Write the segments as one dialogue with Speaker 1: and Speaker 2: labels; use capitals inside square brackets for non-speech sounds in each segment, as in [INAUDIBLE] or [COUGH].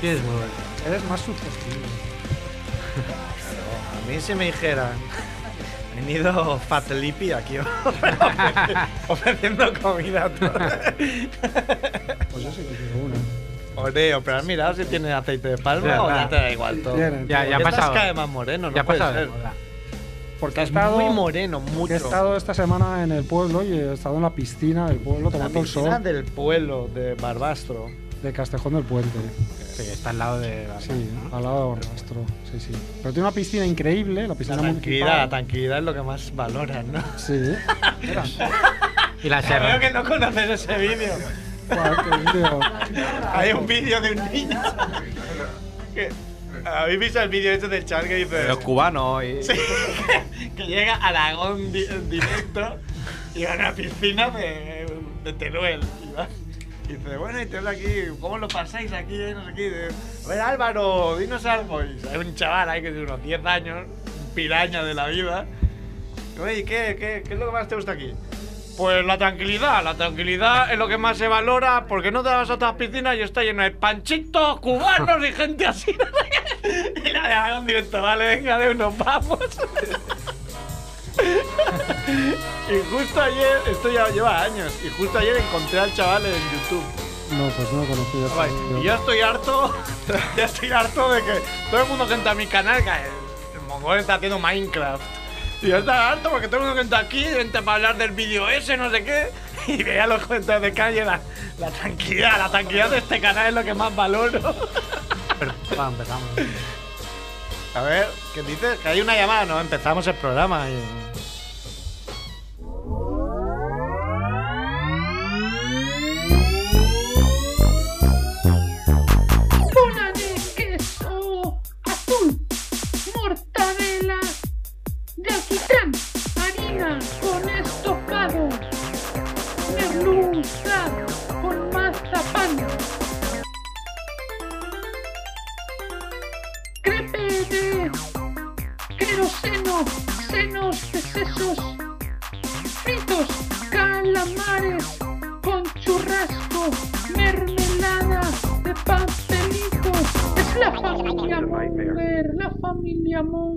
Speaker 1: Tienes muy buen-
Speaker 2: Eres más susceptible. [LAUGHS]
Speaker 3: A mí si me dijeran, he venido Fat Lippy aquí ofreciendo comida. a todos.
Speaker 2: Pues yo sí que quiero una.
Speaker 3: Oreo, pero has mirado si tiene aceite de palma
Speaker 1: Ya,
Speaker 3: o
Speaker 1: ya.
Speaker 3: ya te da igual todo.
Speaker 1: Ya,
Speaker 2: tiene.
Speaker 1: ya ha
Speaker 3: ¿Por qué
Speaker 1: pasado.
Speaker 3: estás cada vez más moreno, no
Speaker 1: Ya
Speaker 3: puede ser.
Speaker 2: Porque he
Speaker 3: Es
Speaker 2: estado,
Speaker 3: muy moreno, mucho.
Speaker 2: he estado esta semana en el pueblo y he estado en la piscina del pueblo
Speaker 3: la
Speaker 2: tomando el
Speaker 3: piscina
Speaker 2: sol
Speaker 3: del pueblo de Barbastro.
Speaker 2: de Castejón del Puente.
Speaker 1: Sí, está al lado de la
Speaker 2: Sí, al lado de Barbastro. Sí, sí. Pero tiene una piscina increíble, la
Speaker 3: La
Speaker 2: piscina
Speaker 3: tranquilidad, la tranquilidad es lo que más valoran, ¿no?
Speaker 2: Sí. [LAUGHS]
Speaker 1: Y la serra.
Speaker 3: que no conoces ese vídeo. Hay un vídeo de un niño. que- ¿Habéis visto el vídeo este del chaval que dice.
Speaker 4: Pero es cubano y.
Speaker 3: Sí, [LAUGHS] que llega a Aragón di- directo y va a una piscina de, de Teruel. Y, dice, bueno, y Teruel aquí, ¿cómo lo pasáis aquí? eh? No sé qué. Dice, a ver, Álvaro, dinos algo. Y hay un chaval ahí que tiene unos 10 años, un piraña de la vida. Oye, ¿qué, qué, ¿qué es lo que más te gusta aquí? Pues la tranquilidad, la tranquilidad es lo que más se valora porque no te vas a otras piscinas y está lleno de panchitos, cubanos y gente así. [LAUGHS] y la de Aragón directo, vale, venga, de unos vamos. [LAUGHS] [LAUGHS] y justo ayer, esto ya lleva años, y justo ayer encontré al chaval en YouTube.
Speaker 2: No, pues no lo conocí. está.
Speaker 3: Y yo estoy harto, [LAUGHS] ya estoy harto de que todo el mundo que entra a mi canal, que el mongol está haciendo Minecraft. Y yo estoy harto porque todo el mundo que entra aquí, entra para hablar del vídeo ese, no sé qué, [LAUGHS] y veía los comentarios de calle, la, la tranquilidad, la tranquilidad de este canal es lo que más valoro.
Speaker 1: Pero, va, empezamos.
Speaker 3: A ver, ¿qué dices? Que hay una llamada, no, empezamos el programa. Y...
Speaker 5: de alquitrán, harina con estofado, merluza con mazapán, crepe de queroseno, senos de sesos, fritos, calamares con churrasco, mermelada de pastelito. Es la familia Munger, la familia Munger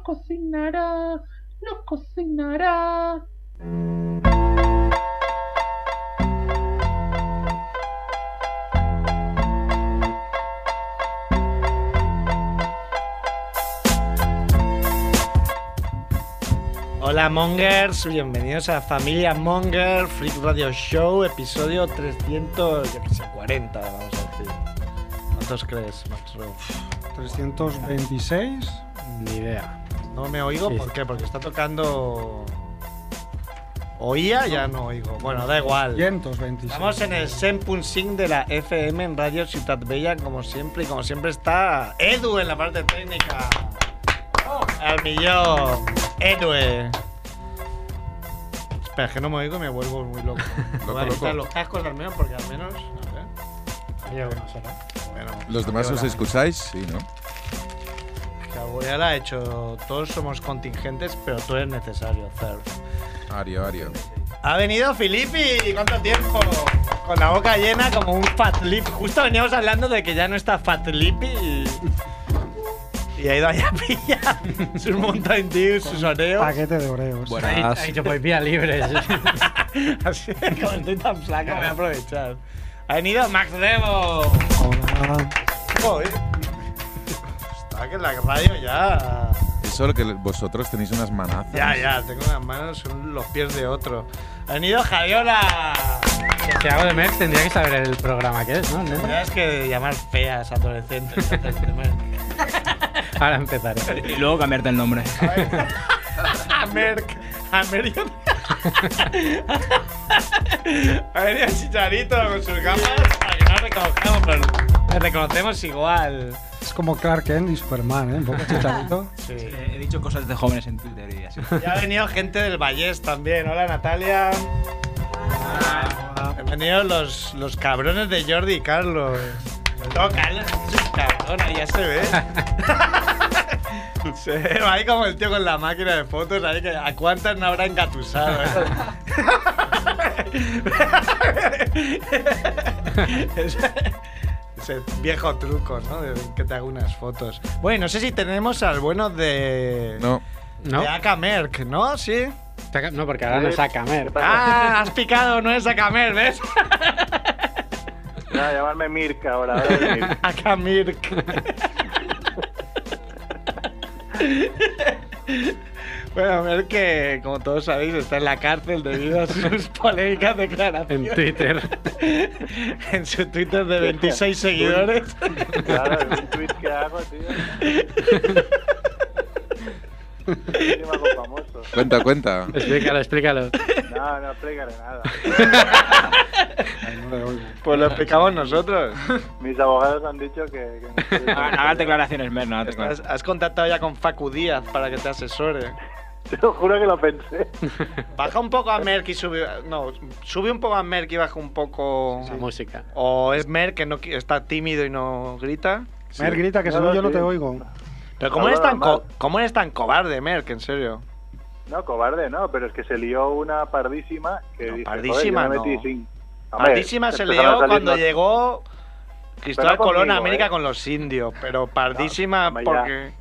Speaker 5: lo cocinará, lo cocinará.
Speaker 3: Hola Mongers, bienvenidos a Familia Monger Freak Radio Show, episodio 300, yo qué sé, 40, vamos a decir. ¿Cuántos crees, Max Reo?
Speaker 2: 326.
Speaker 1: Ni idea.
Speaker 3: No me oigo,
Speaker 1: Sí.
Speaker 3: ¿por qué? Porque está tocando... ¿Oía? Ya no oigo. Bueno, da igual.
Speaker 2: 526.
Speaker 3: Estamos en el 100.5 de la FM en Radio Ciudad Bella, como siempre, y como siempre está Edu en la parte técnica. Al millón. Edue. Espera, es que no me oigo y me vuelvo muy loco. [LAUGHS]
Speaker 4: Loco,
Speaker 3: Voy a quitar
Speaker 4: loco.
Speaker 3: los cascos al menos porque al menos. A ver.
Speaker 1: Será.
Speaker 3: Bueno,
Speaker 4: ¿Los demás os escucháis? Sí, ¿no?
Speaker 3: Ya la ha hecho. Todos somos contingentes, pero tú eres necesario, Cerf.
Speaker 4: Ario, Ario.
Speaker 3: Ha venido Filippi, ¿cuánto tiempo? Con la boca llena como un Fat Lip. Justo veníamos hablando de que ya no está Fat Lippy y. Y ha ido allá a pillar [LAUGHS] sus Mountain Dew, sus Oreos.
Speaker 2: Paquete de Oreos.
Speaker 1: Ha ha dicho, pues vía libre. [LAUGHS]
Speaker 3: Así que como estoy tan flaco, voy a aprovechar. Ha venido Max Demo.
Speaker 2: Hola.
Speaker 3: Joder. Está que en la radio ya.
Speaker 4: Eso que vosotros tenéis unas manazas.
Speaker 3: Ya, ya, tengo las manos, son los pies de otro. Ha venido Javiola.
Speaker 1: Si hago de Merck tendría que saber el programa que es, ¿no? El nombre.
Speaker 3: Tendrías que llamar feas adolescentes. [LAUGHS] ver.
Speaker 1: Ahora empezaré.
Speaker 6: Y luego cambiarte el nombre.
Speaker 3: a [LAUGHS] Merck. A Merck. Ha venido Chicharito con sus gafas para que no reconozcamos, pero reconocemos igual.
Speaker 2: Es como Clark Kent y Superman, ¿eh? Un poco [LAUGHS] chicharito.
Speaker 3: Sí.
Speaker 6: He dicho cosas de jóvenes en Twitter y así.
Speaker 3: Ya ha venido gente del Vallés también. Hola Natalia. Han venido los, los cabrones de Jordi y Carlos. No, Carlos es un cabrón, ahí ya se ve. [LAUGHS] se ve [LAUGHS] ahí como el tío con la máquina de fotos, ahí que a cuántas no habrá engatusado. ¿eh? Ese, viejo truco, ¿no? De que te hago unas fotos. Bueno, no sé si tenemos al bueno de.
Speaker 4: No.
Speaker 1: ¿No?
Speaker 3: De Aka Merck, ¿no? Sí.
Speaker 1: No, porque ahora no saca Mer.
Speaker 3: Ah, has picado, no es Aka Merck, ¿ves?
Speaker 7: No, llamarme Mirka ahora. ahora es [LAUGHS]
Speaker 3: Merck. [LAUGHS] Bueno, Merck que, como todos sabéis, está en la cárcel debido a sus [LAUGHS] polémicas
Speaker 1: En
Speaker 3: declaraciones.
Speaker 1: Twitter. [LAUGHS]
Speaker 3: en su Twitter de 26 seguidores.
Speaker 7: Claro, es un tweet que hago, tío. [LAUGHS] Hago famoso.
Speaker 4: Cuenta, cuenta.
Speaker 1: explícalo, explícalo.
Speaker 7: No, no explicaré nada.
Speaker 3: Pues lo explicamos nosotros.
Speaker 7: Mis abogados han dicho que. que no puedo
Speaker 6: No hagas
Speaker 7: decir
Speaker 6: declaraciones, Mer, no
Speaker 3: Has, has contactado ya con Facu Díaz para que te asesore.
Speaker 7: Te lo juro que lo pensé. [LAUGHS]
Speaker 3: Baja un poco a Merck y sube. No, sube un poco a Merck y baja un poco.
Speaker 1: La música.
Speaker 3: O es Merck que no está tímido y no grita.
Speaker 2: Mer, grita, que si
Speaker 7: No,
Speaker 2: no yo no
Speaker 7: sí.
Speaker 2: te oigo.
Speaker 3: Pero ¿cómo,
Speaker 7: No,
Speaker 3: eres, tan co- ¿cómo eres tan cobarde, Merck? En serio.
Speaker 7: No, cobarde, no, pero es que se lió una pardísima que
Speaker 3: No,
Speaker 7: dije,
Speaker 3: pardísima
Speaker 7: joder, yo me metí
Speaker 3: no.
Speaker 7: sin. Hombre,
Speaker 3: Pardísima se lió cuando llegó Cristóbal Colón a América
Speaker 7: ¿eh?
Speaker 3: con los indios. Pero pardísima
Speaker 7: ya.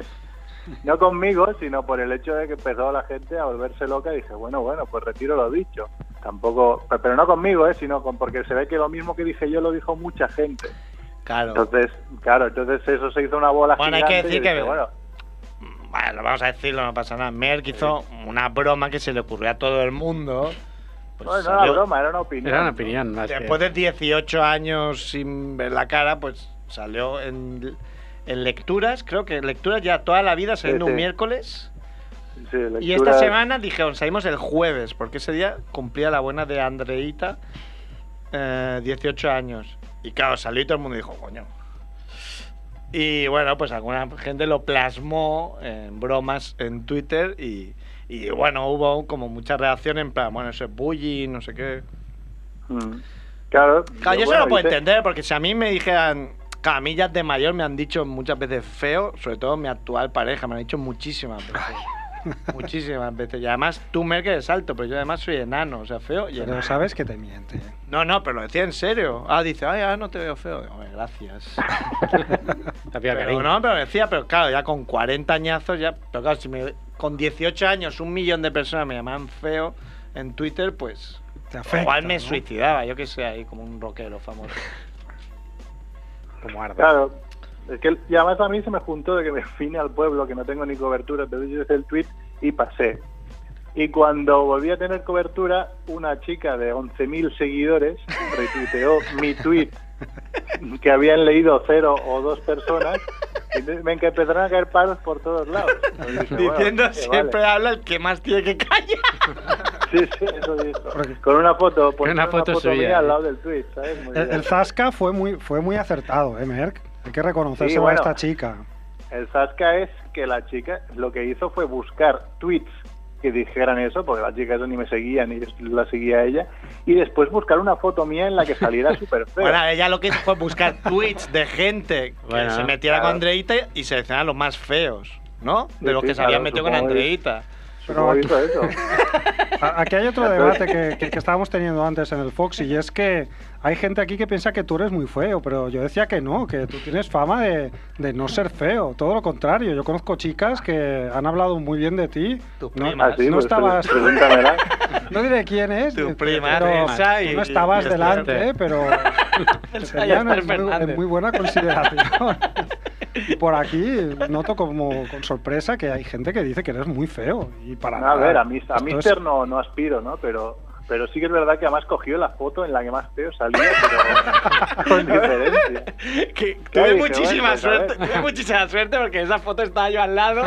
Speaker 7: [LAUGHS] No conmigo, sino por el hecho de que empezó la gente a volverse loca y dije, bueno, bueno, pues retiro lo dicho. Tampoco, pe- pero no conmigo, ¿eh? sino con, porque se ve que lo mismo que dije yo lo dijo mucha gente.
Speaker 3: Claro.
Speaker 7: Entonces, claro, entonces eso se hizo una bola
Speaker 3: Bueno, hay que decir que-
Speaker 7: bueno,
Speaker 3: Bueno, vamos a decirlo, no pasa nada. Merck hizo una broma que se le ocurrió a todo el mundo. Pues
Speaker 7: no, no era
Speaker 3: salió-
Speaker 7: broma, era una opinión.
Speaker 1: Era una
Speaker 7: ¿no?
Speaker 1: opinión más que-
Speaker 3: Después de 18 años sin ver la cara, pues salió en, en lecturas. Creo que lecturas ya toda la vida saliendo
Speaker 7: Sí,
Speaker 3: un miércoles.
Speaker 7: Sí,
Speaker 3: Y esta semana dijeron, salimos el jueves, porque ese día cumplía la buena de Andreita, eh, 18 años. Y claro, salió y todo el mundo dijo, coño. Y bueno, pues alguna gente lo plasmó en bromas en Twitter y, y bueno, hubo como mucha reacción en plan, bueno, eso es bullying, no sé qué.
Speaker 7: Mm. Claro,
Speaker 3: Claro, yo eso
Speaker 7: bueno,
Speaker 3: lo puedo
Speaker 7: dice-
Speaker 3: entender, porque si a mí me dijeran, ya de mayor me han dicho muchas veces feo, sobre todo mi actual pareja, me han dicho muchísimas veces. [LAUGHS] muchísimas veces. Y además tú, Merkel, eres alto, pero yo además soy enano, o sea, feo y
Speaker 2: Pero
Speaker 3: enano.
Speaker 2: sabes que te miente.
Speaker 3: No, no, pero lo decía en serio. Ah, dice, ay, ah, no te veo feo. Digo, "Hombre, gracias. [LAUGHS] Pero no, pero decía, pero claro, ya con 40 añazos, ya. Pero claro, si me, con 18 años un millón de personas me llamaban feo en Twitter, pues.
Speaker 2: Te afecta,
Speaker 3: igual me
Speaker 2: ¿no?
Speaker 3: suicidaba, yo que sé, ahí como un rockero famoso.
Speaker 1: Como.
Speaker 7: Claro, es que y además a mí se me juntó de que me vine al pueblo, que no tengo ni cobertura, entonces yo el tweet y pasé. Y cuando volví a tener cobertura, una chica de 11.000 seguidores retuiteó mi tweet [LAUGHS] que habían leído cero o dos personas y entonces que empezaron a caer paros por todos lados. Dije,
Speaker 3: Diciendo siempre
Speaker 7: vale.
Speaker 3: habla el que más tiene que callar. [LAUGHS]
Speaker 7: Sí, sí, eso dijo. Con una foto, poniendo
Speaker 1: una foto suya,
Speaker 7: mía al
Speaker 1: ¿eh?
Speaker 7: lado del tweet, ¿sabes? Muy
Speaker 2: El, el Zasca fue muy, fue muy acertado, ¿eh, Merck? Hay que reconocerse
Speaker 7: Sí,
Speaker 2: a esta chica.
Speaker 7: El Zasca es que la chica lo que hizo fue buscar tweets que dijeran eso, porque la chica eso ni me seguía, ni yo la seguía a ella, y después buscar una foto mía en la que saliera [LAUGHS] súper feo.
Speaker 3: Bueno, ella lo que hizo fue buscar tweets de gente que [LAUGHS]
Speaker 1: Bueno,
Speaker 3: se metiera
Speaker 7: claro.
Speaker 3: con Andreita y seleccionar los más feos, ¿no? De
Speaker 7: Sí,
Speaker 3: los
Speaker 7: sí,
Speaker 3: que se habían
Speaker 7: claro,
Speaker 3: metido con Andreita.
Speaker 7: Que hizo eso. [LAUGHS]
Speaker 2: Aquí hay otro debate que, que- que estábamos teniendo antes en el Fox y es que hay gente aquí que piensa que tú eres muy feo, pero yo decía que no, que tú tienes fama de, de no ser feo, todo lo contrario. Yo conozco chicas que han hablado muy bien de ti.
Speaker 3: Tu
Speaker 2: No,
Speaker 3: prima.
Speaker 7: Ah, sí,
Speaker 2: no
Speaker 7: pues,
Speaker 2: estabas, [LAUGHS] no diré quién es,
Speaker 3: Tu
Speaker 2: eh,
Speaker 3: prima,
Speaker 2: pero
Speaker 3: y-
Speaker 2: no estabas
Speaker 3: y
Speaker 2: delante, pero [LAUGHS] tenían
Speaker 3: está
Speaker 2: en muy, muy buena consideración. Y por aquí noto como con sorpresa que hay gente que dice que eres muy feo. Y para
Speaker 7: No, a
Speaker 2: nada.
Speaker 7: ver, a, mí, a mí
Speaker 2: es-
Speaker 7: no, no aspiro, ¿no? Pero, pero sí que es verdad que además cogió la foto en la que más feo salía, pero [LAUGHS] con diferencia.
Speaker 3: Que tuve muchísima
Speaker 7: bueno, pues,
Speaker 3: suerte, tuve muchísima suerte porque esa foto estaba yo al lado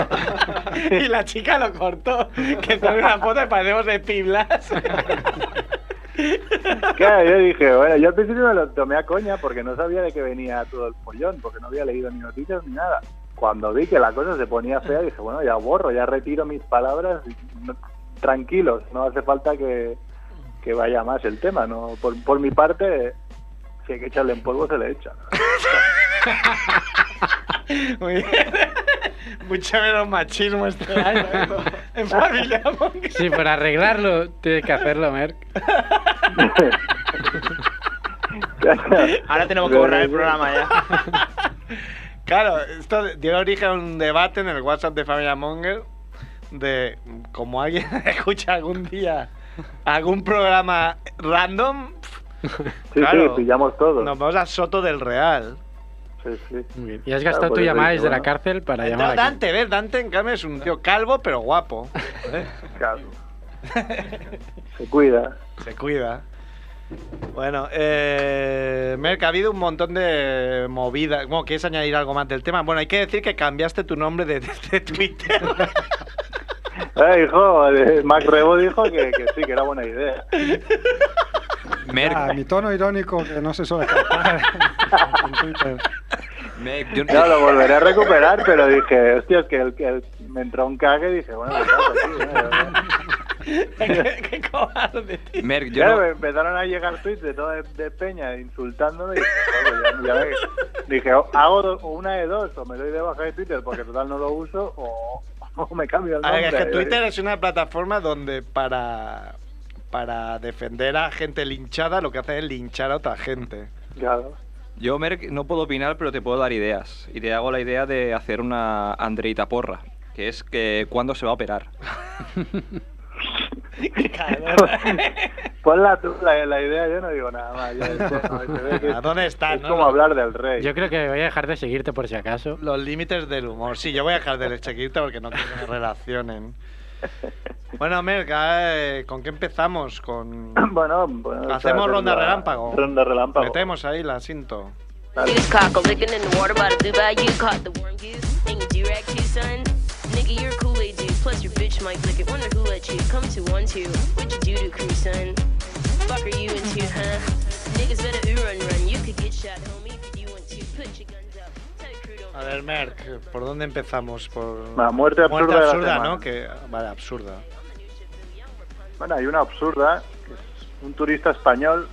Speaker 3: [LAUGHS] y la chica lo cortó. Que sale una foto y parecemos de piblas.
Speaker 7: Claro, yo dije, bueno, yo al principio me lo tomé a coña porque no sabía de qué venía todo el follón, porque no había leído ni noticias ni nada. Cuando vi que la cosa se ponía fea, dije, bueno, ya borro, ya retiro mis palabras, y no- tranquilos, no hace falta que, que vaya más el tema. no Por, por mi parte, si hay que echarle en polvo, se le echa. [LAUGHS]
Speaker 3: Muy bien. Mucho menos machismo este año ¿eh? en familia Monger.
Speaker 1: Sí, para arreglarlo tienes que hacerlo, Merck. [LAUGHS]
Speaker 8: Ahora tenemos que borrar el programa ya. [LAUGHS]
Speaker 3: Claro, esto dio origen a un debate en el WhatsApp de Familia Monger de como alguien escucha algún día algún programa random,
Speaker 7: Sí,
Speaker 3: Claro.
Speaker 7: sí, pillamos todo.
Speaker 3: nos vamos a Soto del Real.
Speaker 7: Sí, sí.
Speaker 1: Muy bien. Y has gastado tu llamada desde la cárcel para
Speaker 3: Da-
Speaker 1: llamar aquí.
Speaker 3: Dante, ¿ves? Dante, en cambio, es un tío calvo pero guapo. [LAUGHS] ¿eh?
Speaker 7: Claro. [LAUGHS] Se cuida.
Speaker 3: Se cuida. Bueno, eh, Merck, ha habido un montón de movidas. Bueno, ¿quieres añadir algo más del tema? Bueno, hay que decir que cambiaste tu nombre de, de Twitter. [LAUGHS]
Speaker 7: Eh, hijo, Mac Rebo dijo que, que sí, que era buena idea.
Speaker 8: Merck,
Speaker 2: Ah, mi tono irónico que no se suele captar en Twitter.
Speaker 8: Merck, yo-
Speaker 7: No, lo volveré a recuperar, pero dije, hostia, es que, el, que el- me entró un cague y dije, bueno, ¿qué pasa aquí?
Speaker 3: qué, qué cobarde, tío.
Speaker 8: Merck, yo
Speaker 7: Claro,
Speaker 8: no-
Speaker 7: me empezaron a llegar tweets de toda de, de Peña insultándome y dije, "Joder, ya- ya me-". dije, hago do- una de dos, o me doy de baja de Twitter porque total no lo uso, o, [LAUGHS] o me cambio el
Speaker 3: A
Speaker 7: nombre.
Speaker 3: ver, es que Twitter es una plataforma donde para, para defender a gente linchada lo que hace es linchar a otra gente.
Speaker 7: Claro.
Speaker 8: Yo, Merck, no puedo opinar, pero te puedo dar ideas. Y te hago la idea de hacer una Andreita porra, que es que cuándo se va a operar. [LAUGHS]
Speaker 7: Ponla tú la, la idea, yo no digo nada más. que
Speaker 3: ¿A dónde están?
Speaker 7: es
Speaker 3: no?
Speaker 7: como hablar del rey.
Speaker 1: Yo creo que voy a dejar de seguirte por si acaso.
Speaker 3: Los límites del humor. Sí, yo voy a dejar de seguirte porque no quiero que me relacionen. Bueno, Merck, eh, ¿con qué empezamos? Con... [COUGHS]
Speaker 7: Bueno, bueno,
Speaker 3: Hacemos ronda
Speaker 7: la-
Speaker 3: relámpago.
Speaker 7: Ronda relámpago.
Speaker 3: Metemos ahí la cinto.
Speaker 7: Dale.
Speaker 9: Nigga, you're a Kool-Aid dude. Plus your bitch might lick it. Wonder who let you come to one two. What you do to crew, son? Fuck are you into, huh? Niggas better ooh run run. You could get shot, homie, if you want to. Put your guns up. Tell your crew don't
Speaker 3: A ver, Merck, ¿por dónde empezamos? Por...
Speaker 7: La muerte absurda de la
Speaker 3: absurda. ¿no? Que... Vale, absurda.
Speaker 7: Bueno, hay una absurda, que es un turista español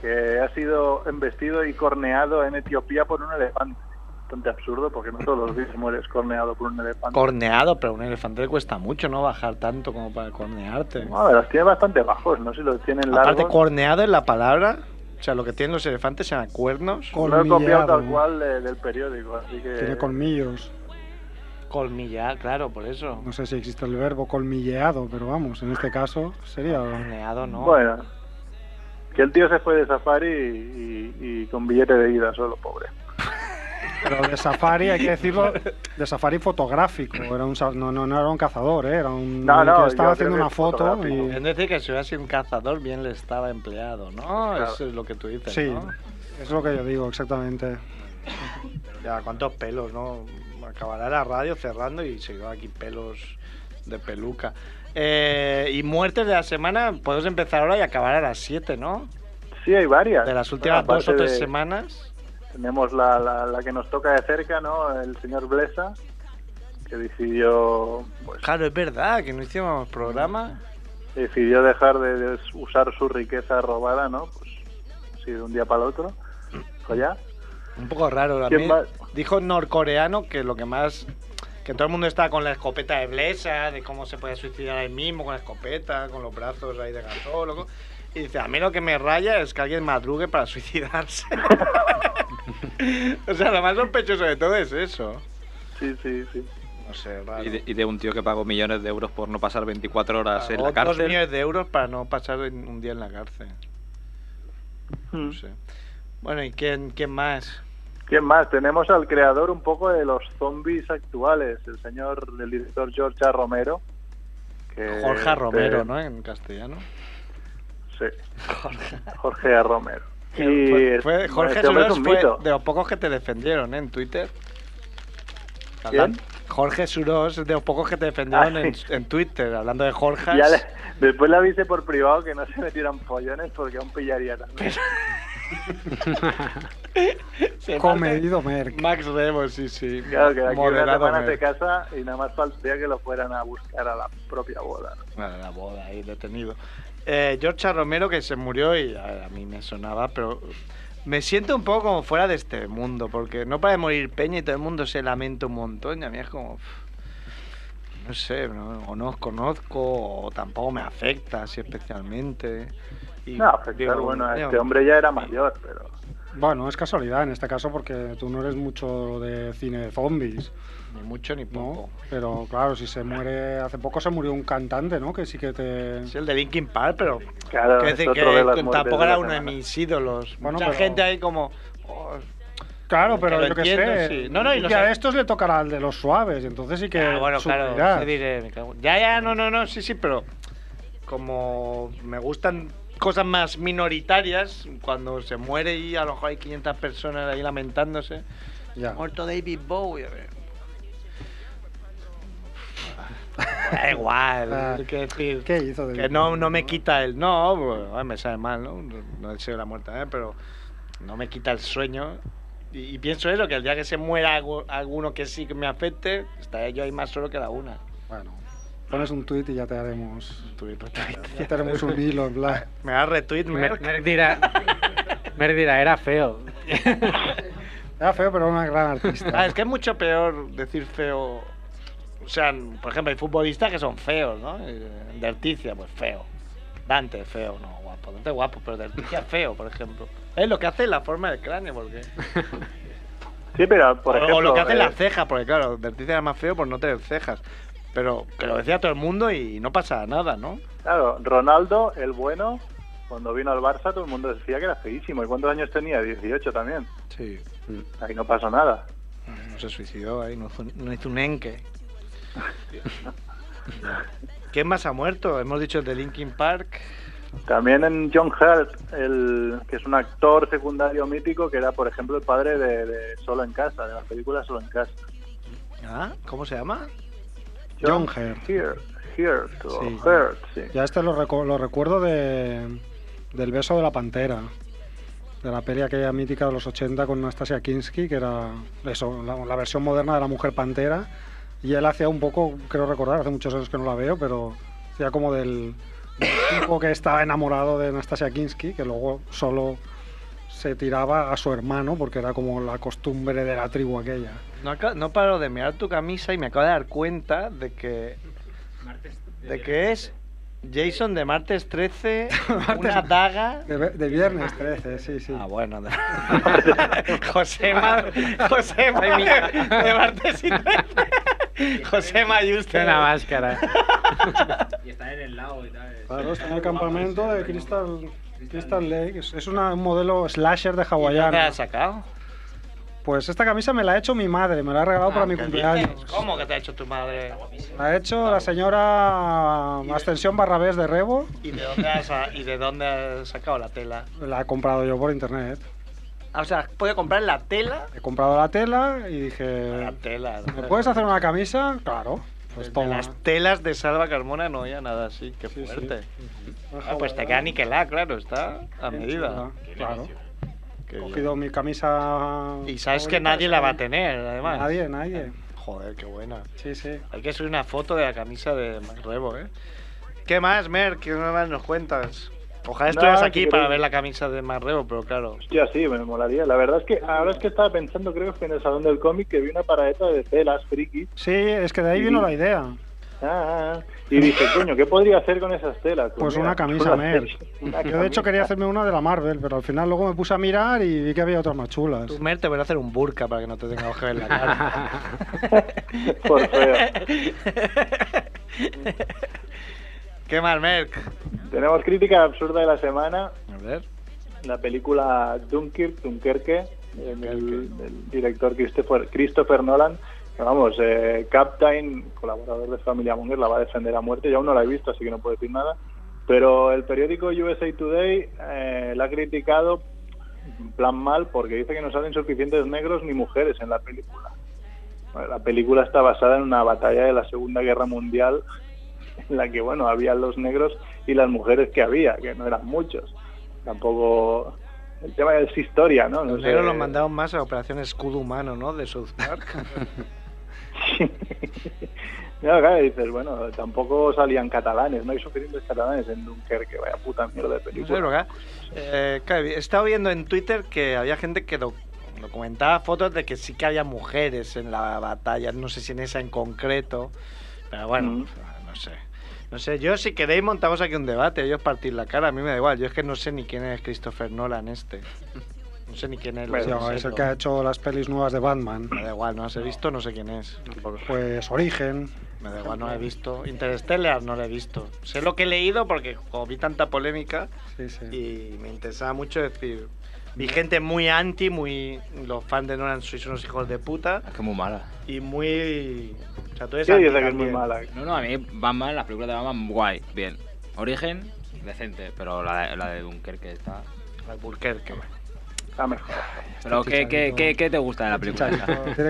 Speaker 7: que ha sido embestido y corneado en Etiopía por un elefante. Bastante absurdo porque no todos los días mueres corneado por un elefante.
Speaker 3: Corneado, pero un elefante le cuesta mucho, ¿no? Bajar tanto como para cornearte.
Speaker 7: No, a ver, los tiene bastante bajos, no sé si los tienen largos.
Speaker 3: Aparte, corneado es la palabra. O sea, lo que tienen los elefantes se llaman cuernos.
Speaker 7: No he copiado tal cual de- del periódico, así que...
Speaker 2: Tiene colmillos.
Speaker 3: Colmillar, claro, por eso.
Speaker 2: No sé si existe el verbo colmilleado, pero vamos, en este caso sería...
Speaker 3: Corneado, ¿no?
Speaker 7: Bueno, que el tío se fue de safari y, y- y con billete de ida solo, pobre.
Speaker 2: Pero de safari, hay que decirlo, de safari fotográfico. Era un, sa- no, no, no era un cazador, ¿eh? era un
Speaker 7: No, no,
Speaker 2: que estaba haciendo una foto y...
Speaker 3: Es decir, que si hubiera sido un cazador, bien le estaba empleado, ¿no?
Speaker 7: Claro.
Speaker 3: Eso es lo que tú dices,
Speaker 2: Sí,
Speaker 3: ¿no?
Speaker 2: es lo que yo digo, exactamente.
Speaker 3: Ya, cuántos pelos, ¿no? Acabará la radio cerrando y se aquí pelos de peluca. Eh, y muertes de la semana, podemos empezar ahora y acabar a las 7, ¿no?
Speaker 7: Sí, hay varias.
Speaker 3: De las últimas
Speaker 7: Bueno,
Speaker 3: dos o tres
Speaker 7: de-
Speaker 3: semanas.
Speaker 7: Tenemos la, la, la que nos toca de cerca, ¿no? El señor Blesa, que decidió pues,
Speaker 3: Claro, es verdad que no hicimos programa.
Speaker 7: decidió dejar de, de usar su riqueza robada, ¿no? Pues así de un día para el otro. Pues ya.
Speaker 3: Un poco raro. A
Speaker 7: ¿Quién
Speaker 3: mí
Speaker 7: más?
Speaker 3: dijo norcoreano que lo que más. Que todo el mundo está con la escopeta de Blesa, de cómo se puede suicidar ahí mismo con la escopeta, con los brazos ahí de gasólogo. Y dice: A mí lo que me raya es que alguien madrugue para suicidarse. [LAUGHS] o sea, lo más sospechoso de todo es eso.
Speaker 7: Sí, sí, sí.
Speaker 3: No sé, raro.
Speaker 8: Y de, y de un tío que pagó millones de euros por no pasar 24 horas en
Speaker 3: Pagó
Speaker 8: la
Speaker 3: dos
Speaker 8: cárcel.
Speaker 3: millones de euros para no pasar un día en la cárcel. No
Speaker 7: Mm.
Speaker 3: sé. Bueno, ¿y quién, quién más?
Speaker 7: ¿Quién más? Tenemos al creador un poco de los zombies actuales, el señor, el director George A. Romero. que-
Speaker 3: Jorge Romero, ¿no? En castellano.
Speaker 7: Sí. [LAUGHS] Jorge A. Romero.
Speaker 3: Que
Speaker 7: Y
Speaker 3: fue, Jorge
Speaker 7: este
Speaker 3: Suros fue
Speaker 7: mito.
Speaker 3: de los pocos que te defendieron ¿eh? en Twitter.
Speaker 7: ¿Quién?
Speaker 3: Jorge Suros de los pocos que te defendieron
Speaker 7: Ah,
Speaker 3: en,
Speaker 7: sí.
Speaker 3: en Twitter, hablando de Jorge.
Speaker 7: Después le avisé por privado que no se metieran pollones porque aún pillaría también. [LAUGHS]
Speaker 2: Comedido Merck.
Speaker 3: Max Rebo, sí, sí.
Speaker 7: Claro, que de aquí a una
Speaker 3: Moderado
Speaker 7: semana casa y nada más faltaría que lo fueran a buscar a la propia boda. ¿no?
Speaker 3: Bueno, la boda ahí detenido. Eh, George A. Romero que se murió y a, a mí me sonaba, pero me siento un poco como fuera de este mundo, porque no para de morir Peña y todo el mundo se lamenta un montón y a mí es como... no sé, no, o no os conozco, o tampoco me afecta así especialmente. Y
Speaker 7: No, afectar,
Speaker 3: digo,
Speaker 7: bueno,
Speaker 3: coño,
Speaker 7: este hombre ya era mayor, pero...
Speaker 2: Bueno, es casualidad en este caso porque tú no eres mucho de cine de zombies,
Speaker 3: Ni mucho ni
Speaker 2: ¿no?
Speaker 3: poco.
Speaker 2: Pero claro, si se muere... Hace poco se murió un cantante, ¿no? Que sí que te...
Speaker 3: Es el de Linkin Park, pero
Speaker 7: Claro, es
Speaker 3: decir que
Speaker 7: de
Speaker 3: tampoco era uno de mis ídolos.
Speaker 2: Bueno,
Speaker 3: Mucha
Speaker 2: pero-
Speaker 3: gente ahí como... oh,
Speaker 2: Claro,
Speaker 3: Que
Speaker 2: pero
Speaker 3: lo
Speaker 2: yo qué sé.
Speaker 3: sí. No, no, y
Speaker 2: que a estos le tocará al de los suaves, entonces sí que
Speaker 3: Ah, bueno, claro, Ya, ya, no, no, no, sí, sí, pero como me gustan cosas más minoritarias, cuando se muere y a lo mejor hay 500 personas ahí lamentándose,
Speaker 2: Ya.
Speaker 3: muerto David Bowie, a ver. [LAUGHS] Da igual,
Speaker 2: Ah,
Speaker 3: quiero decir,
Speaker 2: ¿Qué hizo?
Speaker 3: que no, no me quita el... No, pues, me sabe mal, ¿no? No deseo la muerte, ¿eh? pero no me quita el sueño. Y, y pienso eso, que el día que se muera algu- alguno que sí que me afecte, estaré yo ahí más solo que la una.
Speaker 2: Bueno, pones un tuit y ya te haremos...
Speaker 3: Tuit, tuit, tuit.
Speaker 2: Ya te haremos un hilo, en plan... [LAUGHS]
Speaker 3: Me da retweet,
Speaker 1: Mer,
Speaker 3: Merck.
Speaker 1: Merck dirá, Merck dirá, era feo.
Speaker 2: Era feo, pero una gran artista.
Speaker 3: Ah, es que es mucho peor decir feo. O sea, por ejemplo, hay futbolistas que son feos, ¿no? Eh, Derticia, pues feo. Dante, feo, no, guapo. Dante guapo, pero Derticia [LAUGHS] feo, por ejemplo. Es lo que hace la forma del cráneo, porque. [LAUGHS]
Speaker 7: Sí, pero por
Speaker 3: o,
Speaker 7: ejemplo...
Speaker 3: o lo que hacen
Speaker 7: eh,
Speaker 3: las cejas, porque claro, Derticia era más feo por no tener cejas. Pero que lo decía todo el mundo y no pasa nada, ¿no?
Speaker 7: Claro, Ronaldo, el bueno, cuando vino al Barça todo el mundo decía que era feísimo. ¿Y cuántos años tenía? 18 también.
Speaker 3: Sí.
Speaker 7: Ahí no pasó nada.
Speaker 3: No se suicidó ahí, no hizo un enque. [LAUGHS] ¿Quién más ha muerto? Hemos dicho el de Linkin Park.
Speaker 7: También en John Hurt, el, que es un actor secundario mítico, que era, por ejemplo, el padre de, de Solo en Casa, de la película Solo en Casa.
Speaker 3: ¿Ah? ¿Cómo se llama?
Speaker 2: John Hurt.
Speaker 7: Hurt, Hurt, o
Speaker 2: Sí.
Speaker 7: Hurt, sí.
Speaker 2: Ya este lo, recuerdo de, del beso de la pantera. De la peli aquella mítica de los 80 con Nastasia Kinski, que era eso, la, la versión moderna de la mujer pantera. Y él hacía un poco, creo recordar, hace muchos años que no la veo, pero hacía como del, del tipo que estaba enamorado de Nastasia Kinski, que luego solo se tiraba a su hermano, porque era como la costumbre de la tribu aquella.
Speaker 3: No, no paro de mirar tu camisa y me acabo de dar cuenta de que. de que es Jason de martes 13, [LAUGHS] una daga.
Speaker 2: De, viernes 13, sí, sí.
Speaker 3: Ah, bueno. de- [LAUGHS] Josema, Josema de martes y 13. [LAUGHS] Usted.
Speaker 1: Tiene una máscara.
Speaker 6: Y está en el lago y tal.
Speaker 2: Claro, está en el campamento de Crystal, Crystal Lake. Es, una- un modelo slasher de
Speaker 3: ¿Y dónde
Speaker 2: hawaiano.
Speaker 3: la has sacado?
Speaker 2: Pues esta camisa me la ha hecho mi madre, me la ha regalado para
Speaker 3: Ah,
Speaker 2: mi
Speaker 3: ¿qué
Speaker 2: cumpleaños.
Speaker 3: dices? ¿Cómo que te ha hecho tu madre?
Speaker 2: La ha hecho la señora Ascensión Barrabés de Rebo.
Speaker 3: ¿Y de dónde has, ¿y de dónde has sacado la tela?
Speaker 2: La he comprado yo por internet.
Speaker 3: O sea, ¿puedo comprar la tela?
Speaker 2: He comprado la tela y
Speaker 3: La
Speaker 2: dije,
Speaker 3: tela.
Speaker 2: ¿me puedes hacer una camisa? Claro. Pues
Speaker 3: De las telas de Salva Carmona no había nada así, qué
Speaker 2: Sí, sí.
Speaker 3: fuerte.
Speaker 2: Una
Speaker 3: Ah, pues te queda niquelada, claro, está a medida.
Speaker 2: Claro.
Speaker 3: Qué
Speaker 2: He
Speaker 3: bien.
Speaker 2: cogido mi camisa.
Speaker 3: Y sabes que nadie la va a tener, además.
Speaker 2: Nadie, nadie.
Speaker 3: Joder, qué buena.
Speaker 2: Sí, sí.
Speaker 3: Hay que subir una foto de la camisa de Rebo, ¿eh? ¿Qué más, Mer? ¿Qué más nos cuentas? Ojalá estuvieras
Speaker 7: si
Speaker 3: aquí
Speaker 7: queréis-
Speaker 3: para ver la camisa de Mac Rebo, pero claro.
Speaker 7: Hostia, sí, me molaría. La verdad es que ahora es que estaba pensando, creo que en el salón del cómic, que vi una paradeta de telas frikis.
Speaker 2: Sí, es que de ahí vino la idea.
Speaker 7: Ah, ah, y dije, coño, ¿qué podría hacer con esas telas?
Speaker 2: Pues
Speaker 7: mira,
Speaker 2: una camisa
Speaker 7: una [LAUGHS]
Speaker 2: Yo de hecho quería hacerme una de la Marvel, pero al final luego me puse a mirar y vi que había otras más chulas.
Speaker 3: Tú, Mer, te voy a hacer un burka para que no te tenga que ver la cara. [LAUGHS]
Speaker 7: Por feo. [LAUGHS]
Speaker 3: ¿Qué más, Merck?
Speaker 7: Tenemos crítica absurda de la semana.
Speaker 3: A ver.
Speaker 7: La película Dunkirk, Dunkerque, del, del director Christopher, Christopher Nolan. Que Vamos, eh, Captain, colaborador de Familia Monger, la va a defender a muerte. Yo aún no la he visto, así que no puedo decir nada. Pero el periódico USA Today eh, la ha criticado en plan mal porque dice que no salen suficientes negros ni mujeres en la película. La película está basada en una batalla de la Segunda Guerra Mundial en la que, bueno, había los negros y las mujeres que había, que no eran muchos. Tampoco... El tema es historia, ¿no? No
Speaker 3: Los negros los mandaron más a Operación Escudo Humano, ¿no? De South Park. [LAUGHS] [LAUGHS]
Speaker 7: no, claro, dices, bueno, tampoco salían catalanes, no hay suficientes catalanes en Dunkerque, vaya puta mierda de
Speaker 3: No sé,
Speaker 7: película.
Speaker 3: Eh, claro, he estado viendo en Twitter que había gente que doc- documentaba fotos de que sí que había mujeres en la batalla, no sé si en esa en concreto. Pero bueno,
Speaker 7: Mm.
Speaker 3: no sé. No sé, yo si queréis montamos aquí un debate, ellos partir la cara, a mí me da igual. Yo es que no sé ni quién es Christopher Nolan este. No sé ni quién es.
Speaker 2: Sí,
Speaker 3: lo
Speaker 2: es el que ha hecho las pelis nuevas de Batman.
Speaker 3: Me da igual, no las he visto, no sé quién es.
Speaker 2: Pues Origen.
Speaker 3: Me da igual, no la he visto. Interstellar no la he visto. Sé lo que he leído porque como vi tanta polémica
Speaker 2: Sí, sí.
Speaker 3: y me interesaba mucho decir... Vi gente muy anti, muy... Los fans de Nolan sois unos hijos de puta
Speaker 6: Es que es muy mala.
Speaker 3: y muy... O sea, tú eres
Speaker 7: Sí,
Speaker 3: anti
Speaker 7: dice que es muy mala.
Speaker 6: No, no, a mí Batman, las películas de Batman, guay, bien. Origen, decente, pero la, de- la de Dunkerque está...
Speaker 3: Albuquerque.
Speaker 7: Está mejor.
Speaker 6: Pero ¿qué, qué, qué, qué te gusta de la película?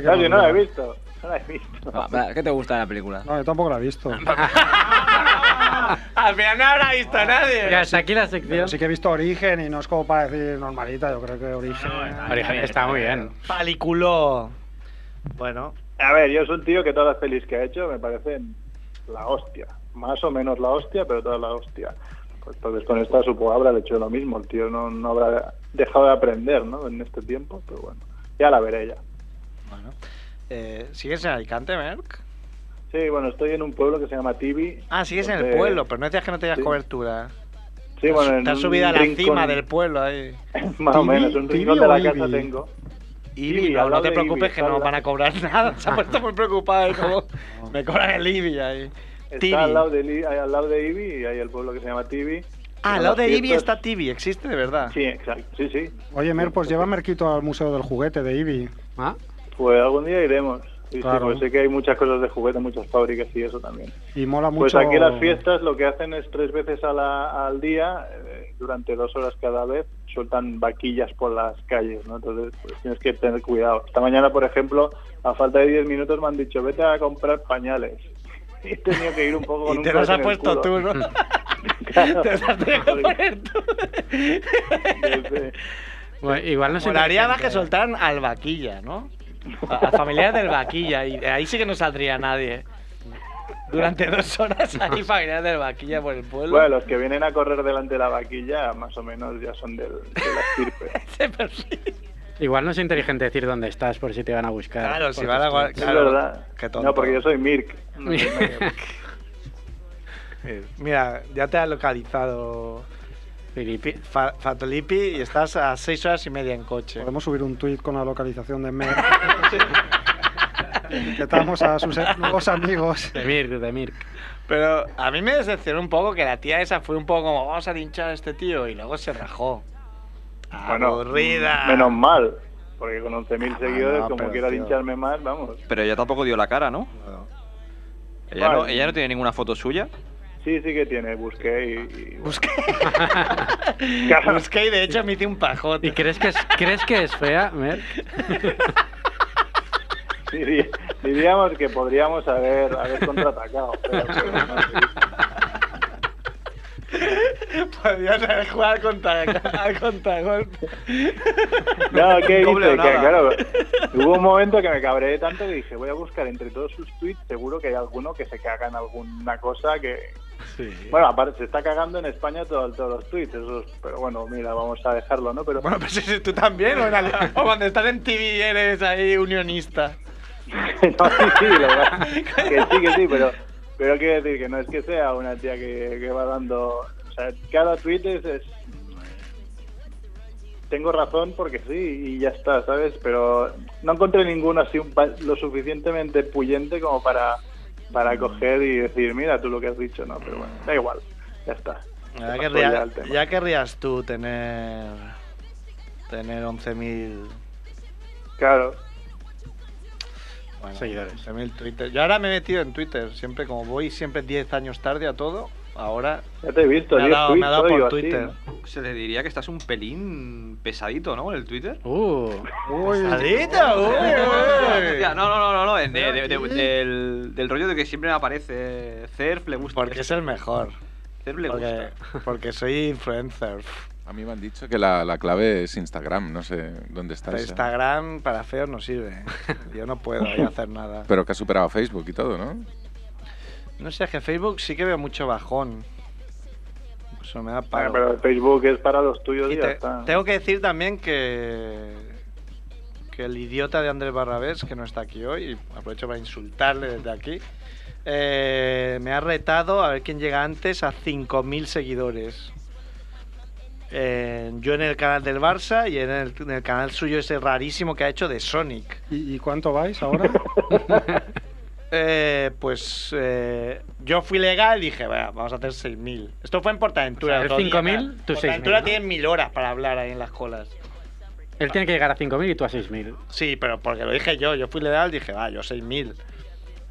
Speaker 7: No, yo no la he visto. [LAUGHS] No la he visto.
Speaker 6: Va, va, ¿Qué te gusta de la película?
Speaker 2: No, yo tampoco la he visto. [LAUGHS]
Speaker 3: Al final no habrá visto a nadie.
Speaker 1: Y hasta aquí la sección.
Speaker 2: Pero sí que he visto Origen y no es como para decir normalita. Yo creo que Origen.
Speaker 1: Origen está muy bien.
Speaker 3: Paliculó. Bueno,
Speaker 7: A ver, yo soy un tío que todas las pelis que ha hecho me parecen la hostia. Más o menos la hostia, pero toda la hostia. Pues entonces con esta supongo habrá hecho lo mismo. El tío no, no habrá dejado de aprender, ¿no? En este tiempo, pero bueno. Ya la veré ya.
Speaker 3: bueno. Eh, ¿Sigues en Alicante, Merck?
Speaker 7: Sí, bueno, estoy en un pueblo que se llama Tibi.
Speaker 3: Ah, sigues en el
Speaker 7: donde-
Speaker 3: pueblo, pero no decías que no tenías
Speaker 7: Sí.
Speaker 3: cobertura.
Speaker 7: Sí, bueno, en
Speaker 3: Te has
Speaker 7: un
Speaker 3: subido a la
Speaker 7: rincón-
Speaker 3: cima del pueblo ahí. [LAUGHS]
Speaker 7: Más o menos, un rincón de la
Speaker 2: Ibi?
Speaker 7: casa tengo.
Speaker 3: Ibi,
Speaker 7: Ibi,
Speaker 3: no, te preocupes
Speaker 7: Ibi,
Speaker 3: que no van a cobrar [LAUGHS] nada. Se ha puesto muy preocupado. y como, [LAUGHS] me cobran el Ibi ahí.
Speaker 7: Está
Speaker 3: Tibi.
Speaker 7: al lado, de, Li- al lado de Ibi y hay el pueblo que se llama Tibi.
Speaker 3: Ah, al lado de Ibi está Tibi, existe de verdad.
Speaker 7: Sí, exacto. Sí, sí.
Speaker 2: Oye, Mer, pues lleva Merquito al Museo del Juguete de Ibi.
Speaker 1: ¿Ah?
Speaker 7: Pues algún día iremos. Sí, sí, pues sé que hay muchas cosas de juguete, muchas fábricas y eso también.
Speaker 2: Y mola
Speaker 7: Pues
Speaker 2: mucho.
Speaker 7: aquí las fiestas lo que hacen es tres veces a la- al día, eh, durante dos horas cada vez, sueltan vaquillas por las calles, ¿no? Entonces pues, tienes que tener cuidado. Esta mañana, por ejemplo, a falta de 10 minutos me han dicho, vete a comprar pañales. [LAUGHS] Y he tenido que ir un poco con
Speaker 3: Y
Speaker 7: un
Speaker 3: te los has
Speaker 7: en el
Speaker 3: puesto
Speaker 7: culo.
Speaker 3: tú, ¿no? [LAUGHS]
Speaker 7: Claro.
Speaker 3: Te los has tenido [LAUGHS] poner tú.
Speaker 7: desde-
Speaker 1: Bueno, igual no sé.
Speaker 3: Molaría más que soltaran al vaquilla, ¿no? A, a familiares del vaquilla. Y de ahí sí que no saldría nadie. Durante dos horas ahí [LAUGHS] familiares del vaquilla por el pueblo.
Speaker 7: Bueno, los que vienen a correr delante de la vaquilla, más o menos ya son del, de la estirpe. [LAUGHS]
Speaker 3: Ese perfil.
Speaker 1: Igual no es inteligente decir dónde estás por si te van a buscar.
Speaker 3: Claro, si van a Claro, qué tonto.
Speaker 7: No, porque yo soy Mirk. No soy Mirk.
Speaker 3: Mira, ya te ha localizado
Speaker 1: Filipi.
Speaker 3: Fa- Fatolipi y estás a seis horas y media en coche.
Speaker 2: Podemos subir un tuit con la localización de Mer. [LAUGHS] Etiquetamos a sus nuevos amigos.
Speaker 1: De Mirk, de Mirk.
Speaker 3: Pero a mí me decepcionó un poco que la tía esa fue un poco como vamos a linchar a este tío y luego se rajó.
Speaker 7: Bueno,
Speaker 3: Aburrida.
Speaker 7: menos mal. Porque con 11.000
Speaker 3: Ah,
Speaker 7: seguidores,
Speaker 3: no,
Speaker 7: como
Speaker 3: pero,
Speaker 7: quiera
Speaker 3: tío.
Speaker 7: lincharme más, vamos.
Speaker 8: Pero ella tampoco dio la cara, ¿no? Ella, no, ella no tiene ninguna foto suya.
Speaker 7: Sí, sí que tiene, busqué y... y-
Speaker 3: Busqué.
Speaker 7: Claro.
Speaker 3: Busqué y de hecho me hice un pajote.
Speaker 1: ¿Y crees que es, crees que es fea, Merck?
Speaker 7: Diri- diríamos que podríamos haber, haber contraatacado. Pero, pero no, sí.
Speaker 3: Podrías haber jugado al contra, [LAUGHS] al contragolpe.
Speaker 7: No, ¿qué hice? Que, claro, hubo un momento que me cabreé tanto que dije, voy a buscar entre todos sus tweets, seguro que hay alguno que se caga en alguna cosa que... Bueno, aparte, se está cagando en España todo- todos los tweets, pero bueno, mira, vamos a dejarlo, ¿no? Pero
Speaker 3: Bueno, pues si tú también, o, en Ale- [LAUGHS] o cuando estás en TV eres ahí unionista. [LAUGHS]
Speaker 7: no, sí, sí, la verdad, que sí, que sí, pero, pero quiero decir que no es que sea una tía que, que va dando... O sea, cada tweet es, es- Tengo razón porque sí, y ya está, ¿sabes? Pero no encontré ninguno así un pa- lo suficientemente puyente como para, para coger y decir, mira tú lo que has dicho, ¿no? Pero bueno, da igual, ya está.
Speaker 3: Ya querría-
Speaker 7: ya
Speaker 3: querrías tú tener. tener 11.000.
Speaker 7: Claro,
Speaker 3: Bueno,
Speaker 1: Seguidores.
Speaker 3: 11.000 Twitter. Yo ahora me he metido en Twitter, siempre como voy siempre 10 años tarde a todo, ahora
Speaker 7: ya te he visto,
Speaker 3: me ha
Speaker 7: 10
Speaker 3: dado, me ha dado por
Speaker 7: o así,
Speaker 3: Twitter.
Speaker 7: ¿no?
Speaker 8: Se le diría que estás un pelín pesadito, ¿no? En el Twitter.
Speaker 1: Uh,
Speaker 2: Uy, [LAUGHS]
Speaker 3: ¡Pesadita! [LAUGHS] uy, uy!
Speaker 8: No, no, no, no, no. de- de- de- del, del rollo de que siempre me aparece Cerf, le gusta.
Speaker 3: Porque es el mejor.
Speaker 8: Cerf le
Speaker 3: Porque,
Speaker 8: gusta.
Speaker 3: porque soy influencer.
Speaker 4: A mí me han dicho que la, la clave es Instagram, no sé dónde está esa.
Speaker 3: Instagram para feos no sirve. [LAUGHS] Yo no puedo ahí hacer nada.
Speaker 4: Pero que ha superado Facebook y todo, ¿no?
Speaker 3: No sé, es que Facebook sí que veo mucho bajón. Eso me da
Speaker 7: Ah, pero Facebook es para los tuyos
Speaker 3: Y
Speaker 7: y ya
Speaker 3: te-
Speaker 7: está.
Speaker 3: tengo que decir también que que el idiota de Andrés Barrabés, que no está aquí hoy, y aprovecho para insultarle desde aquí, eh, me ha retado a ver quién llega antes a 5.000 seguidores. Eh, yo en el canal del Barça y en el, en el canal suyo ese rarísimo que ha hecho de Sonic.
Speaker 2: ¿Y, y cuánto vais ahora? [LAUGHS]
Speaker 3: Eh, pues eh, yo fui legal y dije, "Bueno, vamos a hacer 6.000. Esto fue en Portaventura.
Speaker 1: O sea,
Speaker 3: otro
Speaker 1: el
Speaker 3: día,
Speaker 1: 5.000,
Speaker 3: claro.
Speaker 1: tú 6.000,
Speaker 3: Portaventura
Speaker 1: ¿no?
Speaker 3: tiene 1.000 horas para hablar ahí en las colas.
Speaker 1: Él tiene que llegar a 5.000 y tú a 6.000.
Speaker 3: Sí, pero porque lo dije yo. Yo fui legal, dije, va, yo 6.000.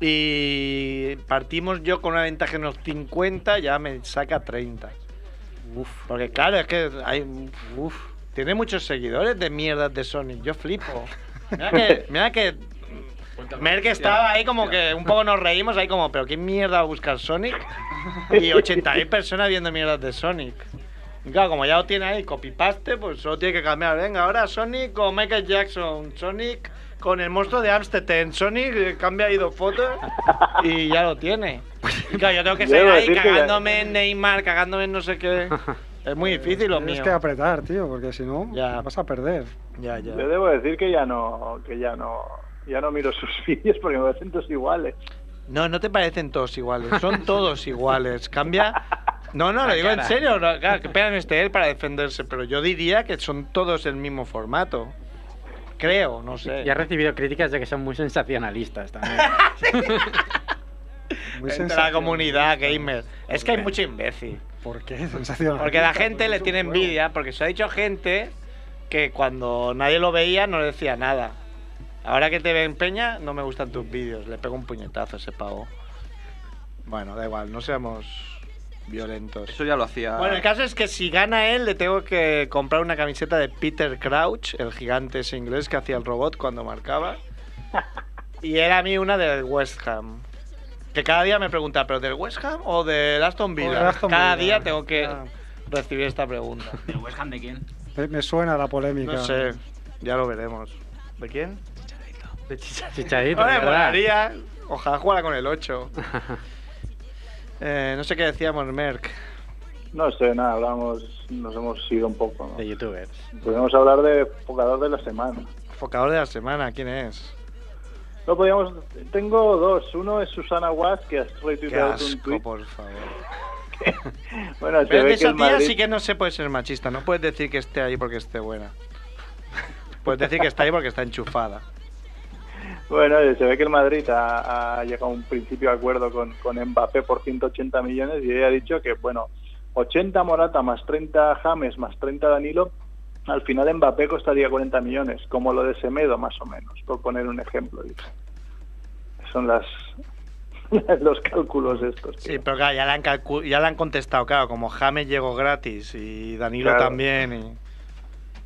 Speaker 3: Y partimos yo con una ventaja de unos 50, ya me saca 30. Uf. Porque claro, es que hay. Uf. Tiene muchos seguidores de mierdas de Sonic. Yo flipo. Mira que. Mira que Merck estaba ahí como que un poco nos reímos ahí como, pero ¿qué mierda va a buscar Sonic? Y 80.000 personas viendo mierdas de Sonic. Y claro, como ya lo tiene ahí, copy-paste, pues solo tiene que cambiar. Venga, ahora Sonic con Michael Jackson, Sonic con el monstruo de Amstetten, Sonic eh, cambia ahí dos fotos y ya lo tiene. [LAUGHS] Claro, yo tengo que salir
Speaker 7: Debo
Speaker 3: ahí
Speaker 7: decir que ya-
Speaker 3: cagándome en Neymar, cagándome en no sé qué. [LAUGHS] Es muy difícil lo
Speaker 2: Tienes
Speaker 3: mío.
Speaker 2: que apretar, tío, porque si no
Speaker 3: Ya.
Speaker 2: vas a perder.
Speaker 3: Ya, ya.
Speaker 7: Yo debo decir que ya no, que ya no, ya no miro sus [LAUGHS] vídeos porque me parecen todos iguales.
Speaker 3: No, no te parecen todos iguales, son todos iguales. Cambia. No, no, lo digo en serio. no, claro, que pena no esté él para defenderse, pero yo diría que son todos el mismo formato. Creo, no sé.
Speaker 1: Y ha recibido críticas de que son muy sensacionalistas también.
Speaker 2: Muy
Speaker 3: Entre la comunidad gamer. Es que hay mucho imbécil.
Speaker 2: ¿Por qué? [LAUGHS] Sensacional.
Speaker 3: Porque la gente le tiene envidia, porque se ha dicho gente que cuando nadie lo veía no le decía nada. Ahora que te ve en peña, no me gustan tus vídeos. Le pego un puñetazo a ese pavo. Bueno, da igual, no seamos violentos.
Speaker 8: Eso ya lo hacía.
Speaker 3: Bueno, el caso es que si gana él, le tengo que comprar una camiseta de Peter Crouch, el gigante ese inglés que hacía el robot cuando marcaba. [LAUGHS] Y era a mí una del West Ham. Que cada día me pregunta, ¿pero del West Ham o del Aston Villa?
Speaker 2: del Aston
Speaker 3: cada
Speaker 2: Villa.
Speaker 3: día tengo que
Speaker 2: Ah.
Speaker 3: recibir esta pregunta.
Speaker 6: ¿El West Ham de quién?
Speaker 2: Me, me suena la polémica.
Speaker 3: No sé, ya lo veremos. ¿De quién? De Chicharito.
Speaker 1: Chichadito,
Speaker 3: Ahora. Ojalá jugara con el 8. [LAUGHS] Eh, no sé qué decíamos, Merck.
Speaker 7: No sé, nada, hablamos, nos hemos ido un poco. ¿no?
Speaker 1: De youtubers.
Speaker 7: Podemos hablar de Focador de la Semana.
Speaker 3: Focador de la semana, ¿quién es?
Speaker 7: No podíamos, tengo dos. Uno es Susana Was, que has
Speaker 3: Qué
Speaker 7: retuiteado un tweet.
Speaker 3: por favor. [LAUGHS]
Speaker 7: Bueno, se
Speaker 3: Pero
Speaker 7: ve que
Speaker 3: esa
Speaker 7: el
Speaker 3: tía
Speaker 7: Madrid...
Speaker 3: sí que no se puede ser machista. No puedes decir que esté ahí porque esté buena. [LAUGHS] Puedes decir que está ahí porque está enchufada.
Speaker 7: Bueno, se ve que el Madrid ha, ha llegado a un principio de acuerdo con, con Mbappé por 180 millones y ella ha dicho que, bueno, 80 Morata más 30 James más 30 Danilo, al final Mbappé costaría 40 millones, como lo de Semedo más o menos, por poner un ejemplo. Son las [LAUGHS] los cálculos estos. tío.
Speaker 3: Sí, pero claro, ya le han, ya le han contestado, claro, como James llegó gratis y Danilo
Speaker 7: Claro.
Speaker 3: también. Y...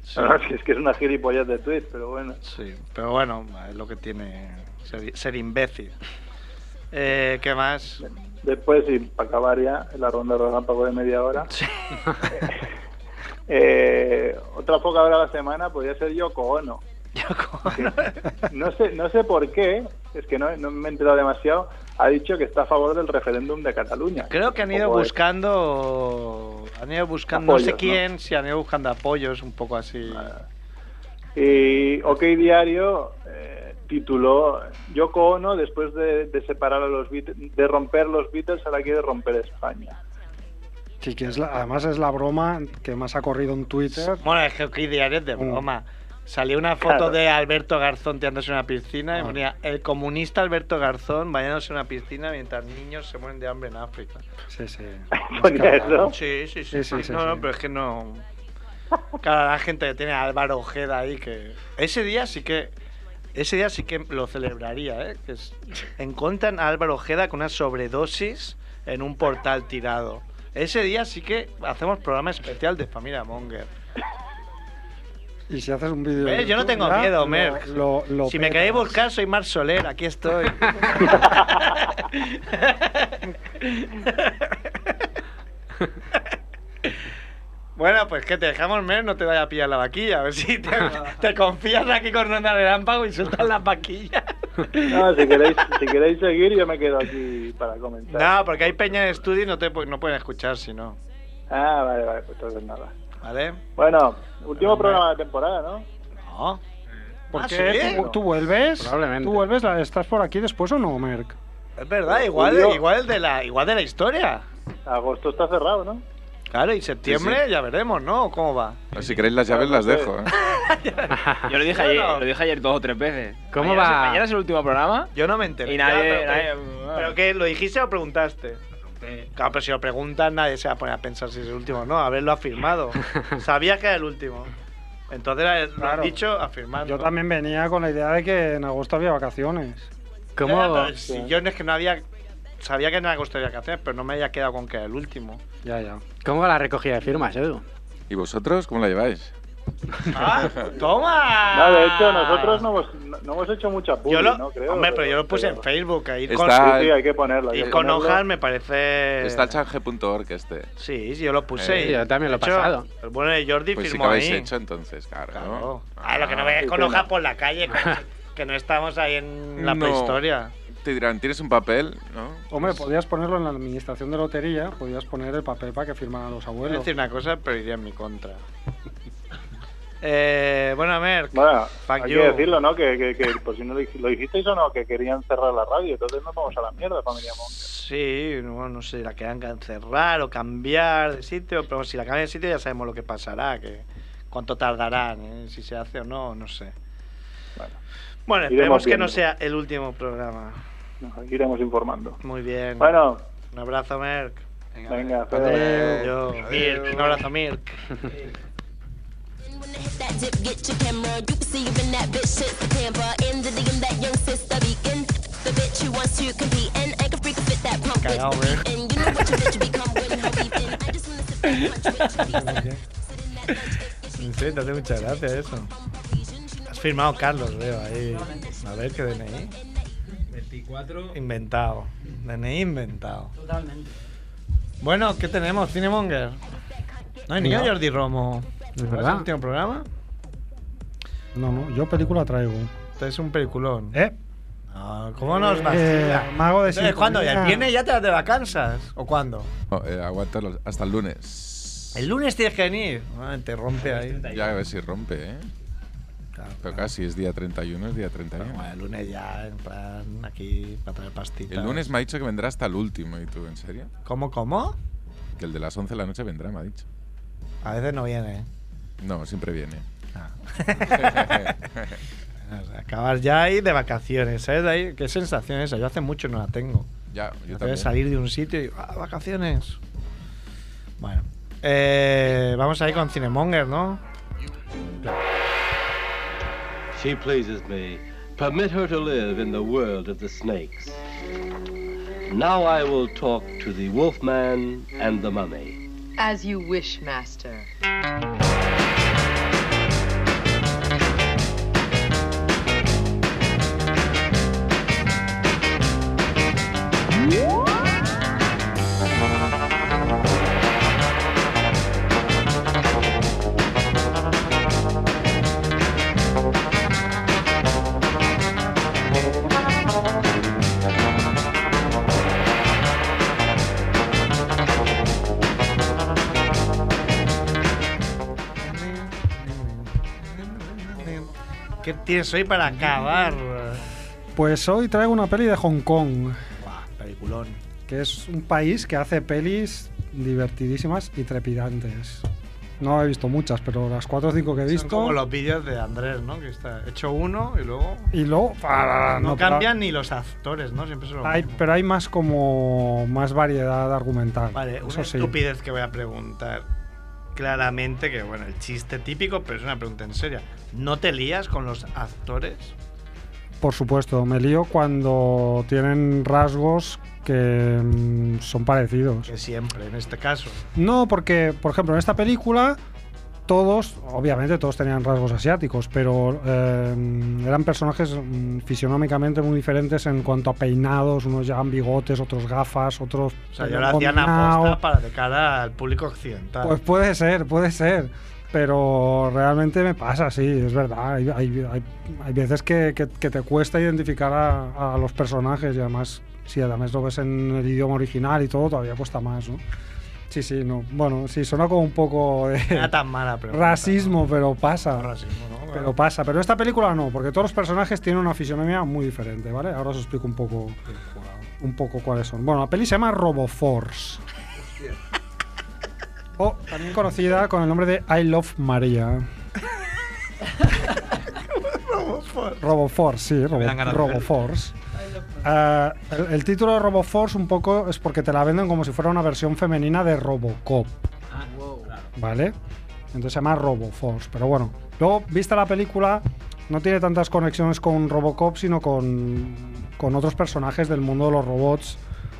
Speaker 3: Sí,
Speaker 7: No, es que es una gilipollez de tweet, pero bueno.
Speaker 3: sí, pero bueno, es lo que tiene ser, ser imbécil. Eh, ¿Qué más?
Speaker 7: Después, y para acabar ya, la ronda de relámpago de media hora. [LAUGHS] Eh, otra focadora de la semana podría ser [LAUGHS] Yoko Ono. Que no sé no sé por qué, es que no, no me he enterado demasiado, ha dicho que está a favor del referéndum de Cataluña.
Speaker 3: Creo que han ido buscando. Han ido buscando. no sé
Speaker 7: Apoyos, ¿no?
Speaker 3: quién, si han ido buscando apoyos, un poco así.
Speaker 7: Y OK Diario eh, tituló Yoko Ono después de, de separar a los Beat- de romper los Beatles ahora quiere romper España.
Speaker 2: Sí, que es la- además es la broma que más ha corrido en Twitter.
Speaker 3: Bueno, es que aquí diario es de
Speaker 2: Mm.
Speaker 3: broma. Salió una foto
Speaker 7: Claro.
Speaker 3: de Alberto Garzón tirándose en una piscina y
Speaker 2: Ah.
Speaker 3: ponía el comunista Alberto Garzón bañándose en una piscina mientras niños se mueren de hambre en África.
Speaker 2: Sí, sí. [LAUGHS]
Speaker 7: Ponía eso.
Speaker 3: Sí, sí, sí.
Speaker 2: Sí, sí,
Speaker 3: sí. no,
Speaker 2: sí.
Speaker 3: no, pero es que no. Claro, la gente que tiene a Álvaro Ojeda ahí que. Ese día sí que. Ese día sí que lo celebraría, ¿eh? Que es- encuentran a Álvaro Ojeda con una sobredosis en un portal tirado. Ese día sí que hacemos programa especial de Familia Monger.
Speaker 2: Y si haces un vídeo. de
Speaker 3: Eh, yo no tengo miedo,
Speaker 2: lo-
Speaker 3: Merck.
Speaker 2: lo- lo
Speaker 3: si me queréis buscar, soy Mar Soler, aquí estoy. [LAUGHS] bueno, pues que te dejamos, Mer, no te vaya a pillar la vaquilla. A ver si te, [LAUGHS] te confías aquí con Ronda Relámpago y sueltas la vaquilla.
Speaker 7: No, si queréis, si queréis seguir, yo me quedo aquí para comentar.
Speaker 3: No, porque hay peña en estudio y no, te, no pueden escuchar si no.
Speaker 7: Ah, vale, vale, pues entonces nada.
Speaker 3: ¿Vale?
Speaker 7: Bueno, último programa de temporada, ¿no?
Speaker 3: No.
Speaker 2: ¿Por
Speaker 3: Ah,
Speaker 2: qué?
Speaker 3: ¿sí?
Speaker 2: ¿Tú, tú vuelves?
Speaker 1: Probablemente.
Speaker 2: ¿Tú vuelves? ¿La- ¿Estás por aquí después o no, Merck?
Speaker 3: Es verdad, igual, igual, de la, igual de la historia.
Speaker 7: Agosto está cerrado, ¿no?
Speaker 3: Claro, y septiembre
Speaker 4: Sí, sí.
Speaker 3: ya veremos, ¿no? ¿Cómo va?
Speaker 4: Si queréis las llaves las dejo, ¿eh? [LAUGHS]
Speaker 6: Yo lo dije ayer, lo dije ayer dos o tres veces.
Speaker 1: ¿Cómo
Speaker 6: Mañana
Speaker 1: va?
Speaker 6: es- Mañana es el último programa.
Speaker 3: Yo no me enteré.
Speaker 6: Y
Speaker 3: Ya,
Speaker 6: nadie-
Speaker 3: pero,
Speaker 6: nadie-
Speaker 3: ¿Pero qué? ¿Lo dijiste o preguntaste? Claro, pero si lo preguntan nadie se va a poner a pensar si es el último o no. Haberlo afirmado. [LAUGHS] Sabía que era el último. Entonces lo
Speaker 2: Claro.
Speaker 3: han dicho afirmando.
Speaker 2: Yo también venía con la idea de que en agosto había vacaciones.
Speaker 1: ¿Cómo?
Speaker 3: Ya, si yo no es que no había... Sabía que en agosto había vacaciones, pero no me había quedado con que era el último.
Speaker 2: Ya, ya.
Speaker 1: ¿Cómo va la recogida de firmas, Edu?
Speaker 4: ¿Y vosotros cómo la lleváis?
Speaker 3: ¡Ah! ¡Toma!
Speaker 7: No, de hecho, nosotros no hemos, no, hemos hecho mucha publi,
Speaker 3: Yo lo,
Speaker 7: ¿no? Creo,
Speaker 3: hombre, pero yo lo puse en Facebook. Ahí con,
Speaker 4: Está-
Speaker 7: Sí, sí, hay que ponerlo.
Speaker 3: y
Speaker 7: que
Speaker 3: con hojas me parece...
Speaker 4: Está el change.org este.
Speaker 3: Sí, sí, yo lo puse.
Speaker 4: Eh,
Speaker 3: y,
Speaker 1: yo también lo he pasado.
Speaker 3: El bueno de Jordi
Speaker 4: Pues sí que
Speaker 3: firmó
Speaker 4: habéis
Speaker 3: ahí.
Speaker 4: hecho entonces, claro.
Speaker 3: Claro. Ah, lo que no veas
Speaker 7: qué
Speaker 3: con hojas por la calle, [LAUGHS] que no estamos ahí en la
Speaker 4: No.
Speaker 3: prehistoria.
Speaker 4: Te dirán, ¿tienes un papel? ¿No?
Speaker 2: Hombre, podías ponerlo en la administración de lotería, podías poner el papel para que firmaran los
Speaker 3: Voy a
Speaker 2: abuelos.
Speaker 3: decir una cosa, pero iría en mi contra. [LAUGHS] eh, bueno, Merck.
Speaker 7: Bueno, hay
Speaker 3: you.
Speaker 7: que decirlo, ¿no? Que, que, que por si no lo, dijisteis o no, que querían cerrar la radio. Entonces nos vamos a la mierda, familia Monger.
Speaker 3: Sí, no, no sé, la quedan cerrar o cambiar de sitio, pero si la cambian de sitio ya sabemos lo que pasará, que cuánto tardarán, ¿eh? si se hace o no, no sé.
Speaker 7: Bueno,
Speaker 3: Bueno, esperemos que no sea el último programa.
Speaker 7: Nos aquí iremos informando.
Speaker 3: Muy bien.
Speaker 7: Bueno,
Speaker 3: Un abrazo, Merck.
Speaker 7: venga,
Speaker 3: Yo, Mirk, un abrazo, Mirk.
Speaker 9: That pump with
Speaker 3: Cagao, Sí, te hace mucha gracia eso. Has firmado Carlos, veo ahí. A ver qué DNI.
Speaker 10: 24.
Speaker 3: Inventado. DNI inventado.
Speaker 10: Totalmente.
Speaker 3: Bueno, ¿qué tenemos? Cinemonger. No hay ni a Jordi Romo.
Speaker 2: Es
Speaker 3: ¿Es
Speaker 2: verdad.
Speaker 3: el último programa?
Speaker 2: No, no, yo película traigo.
Speaker 3: Este es un peliculón.
Speaker 2: ¿Eh?
Speaker 3: No, ¿Cómo nos
Speaker 2: Eh,
Speaker 3: vacila?
Speaker 2: mago de
Speaker 3: Entonces, ¿Cuándo? ¿Ya
Speaker 2: sintonía.
Speaker 3: el viernes ya te vas de vacanzas? ¿O cuándo?
Speaker 4: No, eh, aguanta los- hasta el lunes.
Speaker 3: El lunes tienes que venir. Ah, te rompe ahí.
Speaker 4: Ya a ver si rompe, ¿eh? Pero casi es día 31, es día 31.
Speaker 3: Bueno, el lunes ya, en plan, aquí, para traer pastitas.
Speaker 4: El lunes me ha dicho que vendrá hasta el último, ¿y tú, en serio?
Speaker 3: ¿Cómo, cómo?
Speaker 4: Que el de las 11 de la noche vendrá, me ha dicho.
Speaker 3: A veces no viene.
Speaker 4: No, siempre viene.
Speaker 3: Ah. [LAUGHS] O sea, Acabar ya ahí de vacaciones, ¿sabes? De ahí, ¿Qué sensación es esa? Yo hace mucho no la tengo.
Speaker 4: Ya, yo también.
Speaker 3: salir de un sitio y ah, vacaciones. Bueno, eh, vamos ahí con Cinemonger, ¿no?
Speaker 11: She pleases me. Permit her to live in the world of the snakes. Now I will talk to the wolfman and the mummy.
Speaker 12: As you wish, Master.
Speaker 3: ¿Qué tienes hoy para acabar?
Speaker 2: Pues hoy traigo una peli de Hong Kong,
Speaker 3: Buah, peliculón.
Speaker 2: que es un país que hace pelis divertidísimas y trepidantes. No he visto muchas, pero las cuatro o cinco que he
Speaker 3: Son
Speaker 2: visto.
Speaker 3: como los vídeos de Andrés, ¿no? Que está hecho uno y luego...
Speaker 2: Y luego. ah,
Speaker 3: no,
Speaker 2: pero
Speaker 3: cambian ni los actores, ¿no? Siempre son los
Speaker 2: Hay,
Speaker 3: mismos.
Speaker 2: pero hay más como. más variedad argumental.
Speaker 3: Vale, una
Speaker 2: sí.
Speaker 3: estupidez que voy a preguntar. Claramente que, bueno, el chiste típico, pero es una pregunta en serio. ¿No te lías con los actores?
Speaker 2: Por supuesto, me lío cuando tienen rasgos que mm, son parecidos.
Speaker 3: Que siempre, en este caso.
Speaker 2: No, porque, por ejemplo, en esta película, todos, obviamente todos tenían rasgos asiáticos, pero eh, eran personajes mm, fisionómicamente muy diferentes en cuanto a peinados. Unos llevaban bigotes, otros gafas, otros.
Speaker 3: O sea, yo
Speaker 2: pelo
Speaker 3: lo hacían aposta para de cara al público occidental.
Speaker 2: Pues puede ser, puede ser. Pero realmente me pasa, sí, es verdad. Hay, hay- hay- hay veces que, que- que te cuesta identificar a, a los personajes y además, si además lo ves en el idioma original y todo, todavía cuesta más, ¿no? Sí, sí, no. Bueno, sí, suena como un poco
Speaker 3: era tan mala pregunta.
Speaker 2: racismo, pero pasa.
Speaker 3: Racismo, ¿no?
Speaker 2: Pero pasa, pero esta película no, porque todos los personajes tienen una fisionomía muy diferente, ¿vale? Ahora os explico un poco, un poco cuáles son. Bueno, la peli se llama Roboforce. O también conocida con el nombre de I Love Maria. [LAUGHS] Roboforce, sí, Robo. Roboforce. Eh, el, el título de Roboforce un poco es porque te la venden como si fuera una versión femenina de Robocop. ¿Vale? Entonces se llama Roboforce. Pero bueno, luego, vista la película, no tiene tantas conexiones con Robocop, sino con, con otros personajes del mundo de los robots,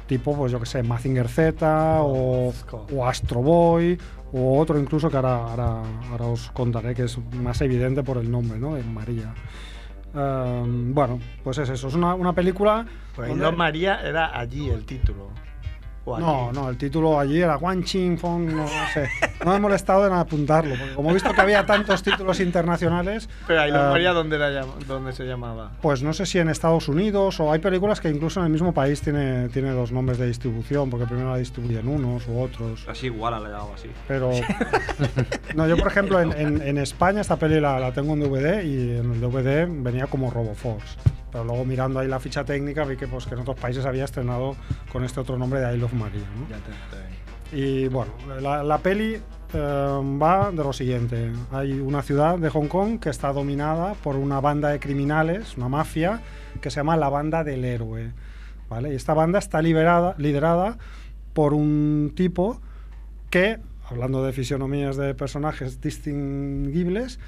Speaker 2: tipo, pues yo que sé, Mazinger Z o, o Astro Boy, o otro incluso que ahora, ahora, ahora os contaré, que es más evidente por el nombre, ¿no? De María. Ehm, bueno, pues es eso, es una, una película.
Speaker 3: Pues
Speaker 2: donde-
Speaker 3: María era allí el título. O aquí.
Speaker 2: no, no, el título allí era Guan Ching Fong, no, no sé. No me he molestado en apuntarlo, porque como he visto que había tantos títulos internacionales.
Speaker 3: Pero ahí no
Speaker 2: eh,
Speaker 3: ¿dónde, la llama- dónde se llamaba?
Speaker 2: Pues no sé si en Estados Unidos o hay películas que incluso en el mismo país tiene, tiene dos nombres de distribución, porque primero la distribuyen unos u otros.
Speaker 8: Así igual la llamo así.
Speaker 2: Pero. [LAUGHS] No, yo por ejemplo en, [LAUGHS] en- en España esta peli la, la tengo en DVD y en el DVD venía como Roboforce. Pero luego mirando ahí la ficha técnica vi que, pues, que en otros países había estrenado con este otro nombre de I Love Maria. ¿no? Y bueno, la, la peli eh, va de lo siguiente. Hay una ciudad de Hong Kong que está dominada por una banda de criminales, una mafia, que se llama la Banda del Héroe. ¿vale? Y esta banda está liberada, liderada por un tipo que, hablando de fisionomías de personajes distinguibles,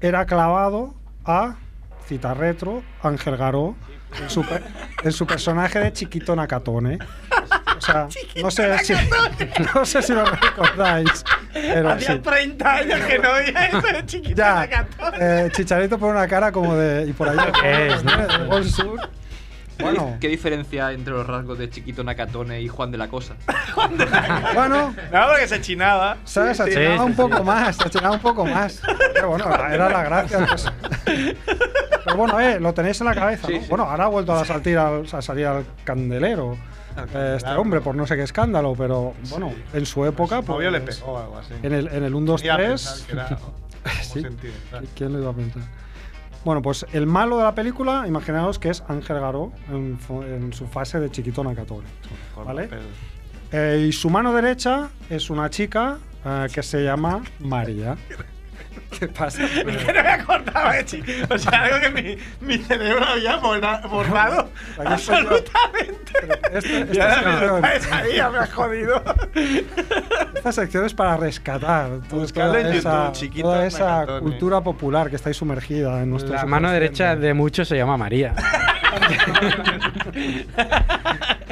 Speaker 2: era clavado a, cita retro, Ángel Garó, en su, pe- en su personaje de Chiquito Nakatone. O sea, [LAUGHS] no sé, si, [LAUGHS] no sé si lo recordáis. Pero
Speaker 3: Hacía
Speaker 2: sí.
Speaker 3: 30 años que no veía eso de chiquita.
Speaker 2: Ya, eh, Chicharito por una cara como de. Y por ahí.
Speaker 1: ¿Qué es, no?
Speaker 2: Gol Sur. Bueno, [LAUGHS]
Speaker 8: ¿Qué diferencia entre los rasgos de Chiquito Nakatone y Juan de la Cosa? [LAUGHS]
Speaker 2: bueno,
Speaker 3: No, porque se chinaba.
Speaker 2: ¿sabes? Se
Speaker 1: Sí,
Speaker 2: achinaba
Speaker 1: sí,
Speaker 2: un
Speaker 1: sí.
Speaker 2: poco más, se achinaba un poco más. [LAUGHS] Pero bueno, era la gracia. pues. Pero bueno, eh, lo tenéis en la cabeza.
Speaker 8: Sí,
Speaker 2: ¿no?
Speaker 8: sí.
Speaker 2: Bueno, ahora ha vuelto a salir al, a salir al candelero. eh, este hombre, por no sé qué escándalo, pero bueno, en su época.
Speaker 3: Su novio le
Speaker 2: pues,
Speaker 3: pegó o algo así.
Speaker 2: En el, en el 1, 2,
Speaker 3: Iba a
Speaker 2: 3.
Speaker 3: pensar que era
Speaker 2: Sí. ¿Quién lo iba a pensar? Bueno, pues el malo de la película, imaginaos que es Ángel Garó en, en su fase de chiquito Nakatone. ¿Vale? Eh, y su mano derecha es una chica eh, que se llama María. [LAUGHS] ¿Qué pasa? [LAUGHS]
Speaker 3: Que no me acordaba de chico. O sea, algo que mi, mi cerebro había borra- borrado absolutamente.
Speaker 2: Este- esta,
Speaker 3: Y ahora me ya me has jodido. [LAUGHS]
Speaker 2: esta sección es para rescatar
Speaker 3: Buscadlo
Speaker 2: toda
Speaker 3: en YouTube,
Speaker 2: esa,
Speaker 3: chiquito
Speaker 2: toda esa
Speaker 3: Nakatone.
Speaker 2: cultura popular que estáis sumergida en nuestro
Speaker 1: La mano derecha de muchos se llama María.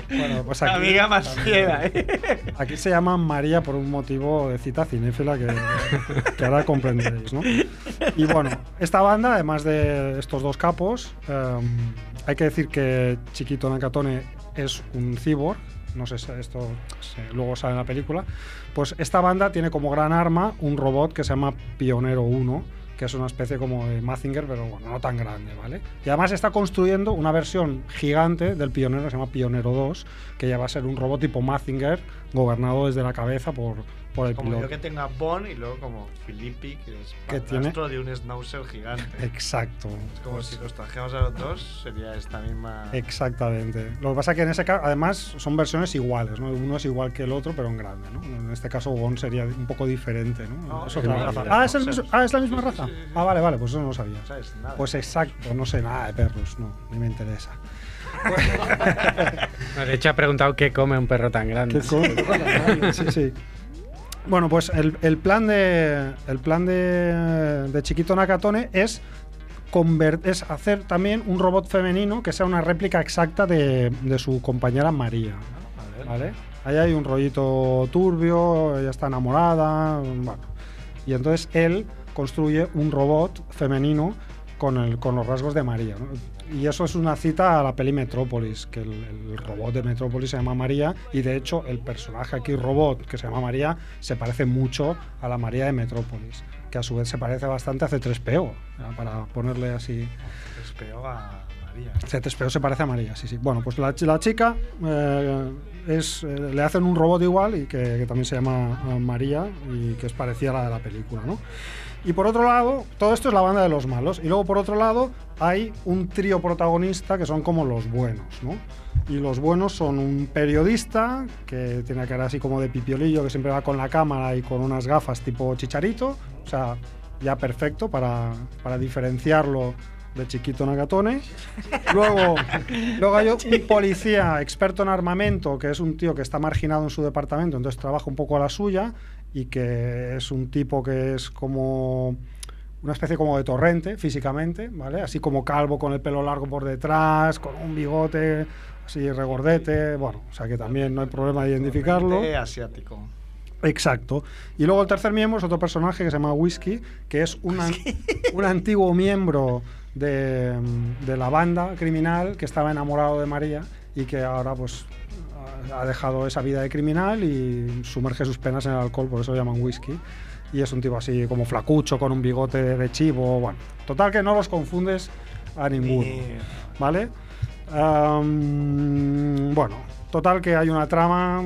Speaker 2: Bueno, pues aquí,
Speaker 3: Amiga más fiera, ¿eh?
Speaker 2: Aquí se llama María por un motivo de cita cinéfila que, que ahora comprenderéis, ¿no? Y bueno, esta banda, además de estos dos capos, em, hay que decir que Chiquito Nakatone es un cyborg, no sé si esto luego sale en la película, pues esta banda tiene como gran arma un robot que se llama Pionero 1, que es una especie como Mazinger, pero no tan grande, ¿vale? Y además está construyendo una versión gigante del Pionero se llama Pionero 2, que ya va a ser un robot tipo Mazinger, gobernado desde la cabeza por, por el
Speaker 3: Como
Speaker 2: piloto.
Speaker 3: yo que tenga Bond y luego como Filippi, que es padrastro de un schnauzer gigante.
Speaker 2: Exacto.
Speaker 3: Es como
Speaker 2: Pues-
Speaker 3: si los trajéramos a los dos, sería esta misma.
Speaker 2: Exactamente. Lo que pasa es que en ese caso, además, son versiones iguales, ¿no? Uno es igual que el otro, pero en grande, ¿no? En este caso, Gon sería un poco diferente, ¿no?
Speaker 3: No,
Speaker 2: es otra raza. Ah, ¿es, el mismo- ah, ¿es la misma
Speaker 3: sí,
Speaker 2: raza?
Speaker 3: sí, sí.
Speaker 2: Ah, vale, vale, pues eso no lo sabía.
Speaker 3: No sabes nada.
Speaker 2: Pues exacto, no sé nada de perros, no, ni me interesa. [LAUGHS]
Speaker 1: De hecho, ha preguntado qué come un perro tan grande.
Speaker 2: Qué sí, sí. Bueno, pues el, el plan de el plan de, de Chiquito Nakatone es hacer también un robot femenino que sea una réplica exacta de, de su compañera María. ¿Vale? Ahí hay un rollito turbio, ella está enamorada, bueno. Y entonces él construye un robot femenino con, el, con los rasgos de María. ¿no? Y eso es una cita a la peli Metrópolis, que el, el robot de Metrópolis se llama María y de hecho el personaje aquí robot que se llama María se parece mucho a la María de Metrópolis, que a su vez se parece bastante a C3PO, ¿no? para ponerle así.
Speaker 3: Es peor a
Speaker 13: María.
Speaker 2: C3PO se parece a María, sí, sí. Bueno, pues la, la chica eh, es, eh, le hacen un robot igual y que, que también se llama eh, María y que es parecida a la de la película, ¿no? Y por otro lado, todo esto es la banda de los malos. Y luego por otro lado hay un trío protagonista que son como los buenos, ¿no? Y los buenos son un periodista que tiene cara así como de pipiolillo, que siempre va con la cámara y con unas gafas tipo chicharito. O sea, ya perfecto para, para diferenciarlo de Chiquito Nagatone. Luego, [LAUGHS] luego hay un policía experto en armamento, que es un tío que está marginado en su departamento, entonces trabaja un poco a la suya y que es un tipo que es como una especie como de torrente físicamente, ¿vale? Así como calvo con el pelo largo por detrás, con un bigote así regordete, bueno, o sea que también no hay problema de identificarlo.
Speaker 13: Torrente asiático.
Speaker 2: Exacto. Y luego el tercer miembro es otro personaje que se llama Whisky, que es [LAUGHS] un antiguo miembro de, de la banda criminal que estaba enamorado de María y que ahora pues ha- dejado esa vida de criminal y sumerge sus penas en el alcohol, por eso lo llaman Whisky. Y es un tipo así como flacucho, con un bigote de chivo, bueno. Total que no los confundes a ninguno, ¿vale? Bueno, total que hay una trama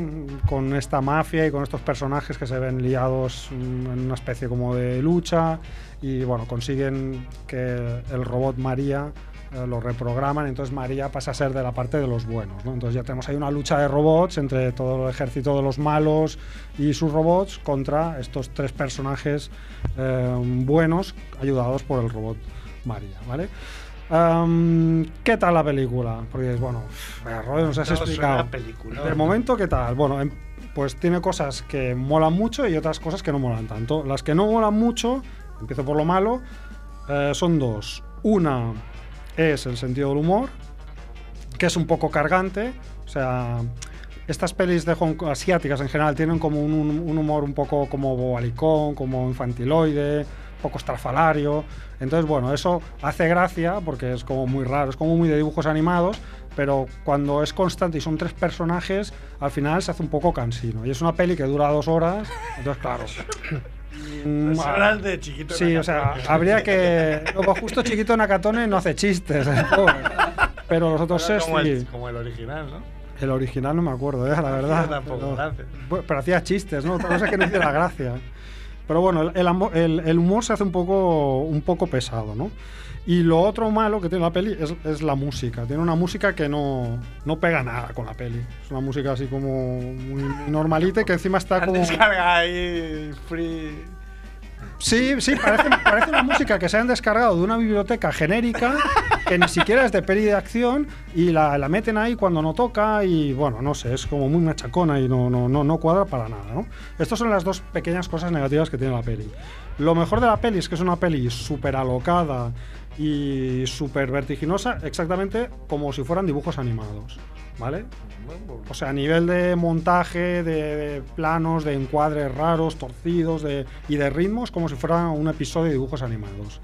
Speaker 2: con esta mafia y con estos personajes que se ven liados en una especie como de lucha y bueno, consiguen que el robot María eh, lo reprograman, entonces María pasa a ser de la parte de los buenos, ¿no? Entonces ya tenemos ahí una lucha de robots entre todo el ejército de los malos y sus robots contra estos tres personajes eh, buenos ayudados por el robot María, ¿vale? Am, ¿Qué tal la película? Porque, bueno, vaya rollo, nos has explicado.
Speaker 13: película.
Speaker 2: De momento, ¿qué tal? Bueno, em- pues tiene cosas que molan mucho y otras cosas que no molan tanto. Las que no molan mucho, empiezo por lo malo, eh, son dos. Una es el sentido del humor, que es un poco cargante. O sea, estas pelis de Hong Kong- asiáticas en general tienen como un, humor un poco como bobalicón, como infantiloide, un poco estrafalario. Entonces, bueno, eso hace gracia porque es como muy raro, es como muy de dibujos animados, pero cuando es constante y son tres personajes, al final se hace un poco cansino. Y es una peli que dura dos horas, entonces, claro. [LAUGHS] mm,
Speaker 13: Dos horas de Chiquito
Speaker 2: Sí, o sea, habría que. Luego, justo Chiquito Nakatone no hace chistes, pobre. pero los otros seis
Speaker 13: como, el, como el original, ¿no?
Speaker 2: El original no me acuerdo, eh, la verdad.
Speaker 13: tampoco,
Speaker 2: pero, pero hacía chistes, ¿no? Otra cosa es que no hiciera gracia. Pero bueno, el, el- el humor se hace un poco, un poco pesado, ¿no? Y lo otro malo que tiene la peli es, es la música. Tiene una música que no, no pega nada con la peli. Es una música así como muy normalita y que encima está como...
Speaker 13: Descarga ahí free.
Speaker 2: Sí, sí, parece, parece una música que se han descargado de una biblioteca genérica que ni siquiera es de peli de acción y la, la meten ahí cuando no toca y bueno, no sé, es como muy machacona y no, no, no, no cuadra para nada, ¿no? Estas son las dos pequeñas cosas negativas que tiene la peli. Lo mejor de la peli es que es una peli súper alocada y súper vertiginosa, exactamente como si fueran dibujos animados, ¿vale? O sea, a nivel de montaje, de, planos, de encuadres raros, torcidos y de ritmos, como si fuera un episodio de dibujos animados.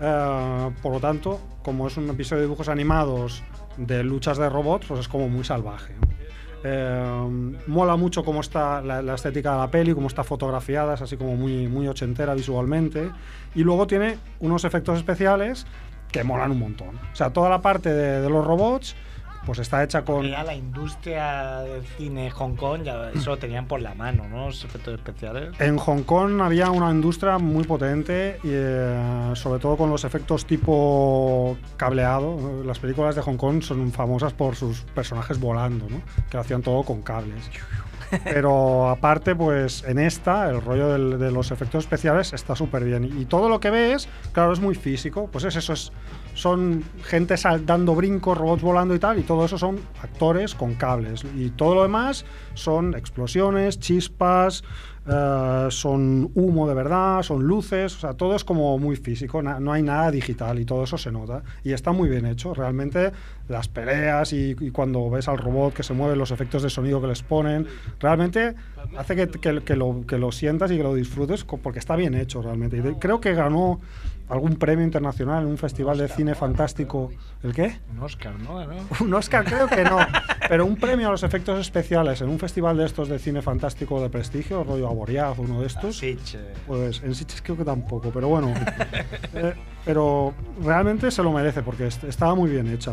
Speaker 2: Eh, por lo tanto, como es un episodio de dibujos animados de luchas de robots, pues es como muy salvaje. Eh, mola mucho cómo está la, estética de la peli, cómo está fotografiada, es así como muy, muy ochentera visualmente. Y luego tiene unos efectos especiales que molan un montón. O sea, toda la parte de los robots, pues está hecha con...
Speaker 13: Ya la industria del cine Hong Kong, ya eso lo tenían por la mano, ¿no? Los efectos especiales.
Speaker 2: En Hong Kong había una industria muy potente, y, eh, sobre todo con los efectos tipo cableado. Las películas de Hong Kong son famosas por sus personajes volando, ¿no? que lo hacían todo con cables. Pero aparte, pues en esta, el rollo del- de los efectos especiales está súper bien. Y todo lo que ves, claro, es muy físico. Pues es eso, es, son gente dando brincos, robots volando y tal, y todo eso son actores con cables. Y todo lo demás son explosiones, chispas, eh, son humo de verdad, son luces, o sea, todo es como muy físico, no hay nada digital y todo eso se nota. Y está muy bien hecho, realmente las peleas y, cuando ves al robot que se mueve, los efectos de sonido que les ponen, realmente hace que, que- lo, que lo sientas y que lo disfrutes porque está bien hecho realmente. Creo que ganó algún premio internacional en un festival de cine fantástico. ¿El qué?
Speaker 13: Un Oscar, ¿no? ¿No?
Speaker 2: Un Oscar creo que no, [LAUGHS] pero un premio a los efectos especiales en un festival de estos de cine fantástico de prestigio, rollo Saboreaz, uno de estos.
Speaker 3: Sitges.
Speaker 2: Pues en Sitges creo que tampoco, pero bueno. [LAUGHS] Eh, pero realmente se lo merece porque est- estaba muy bien hecha.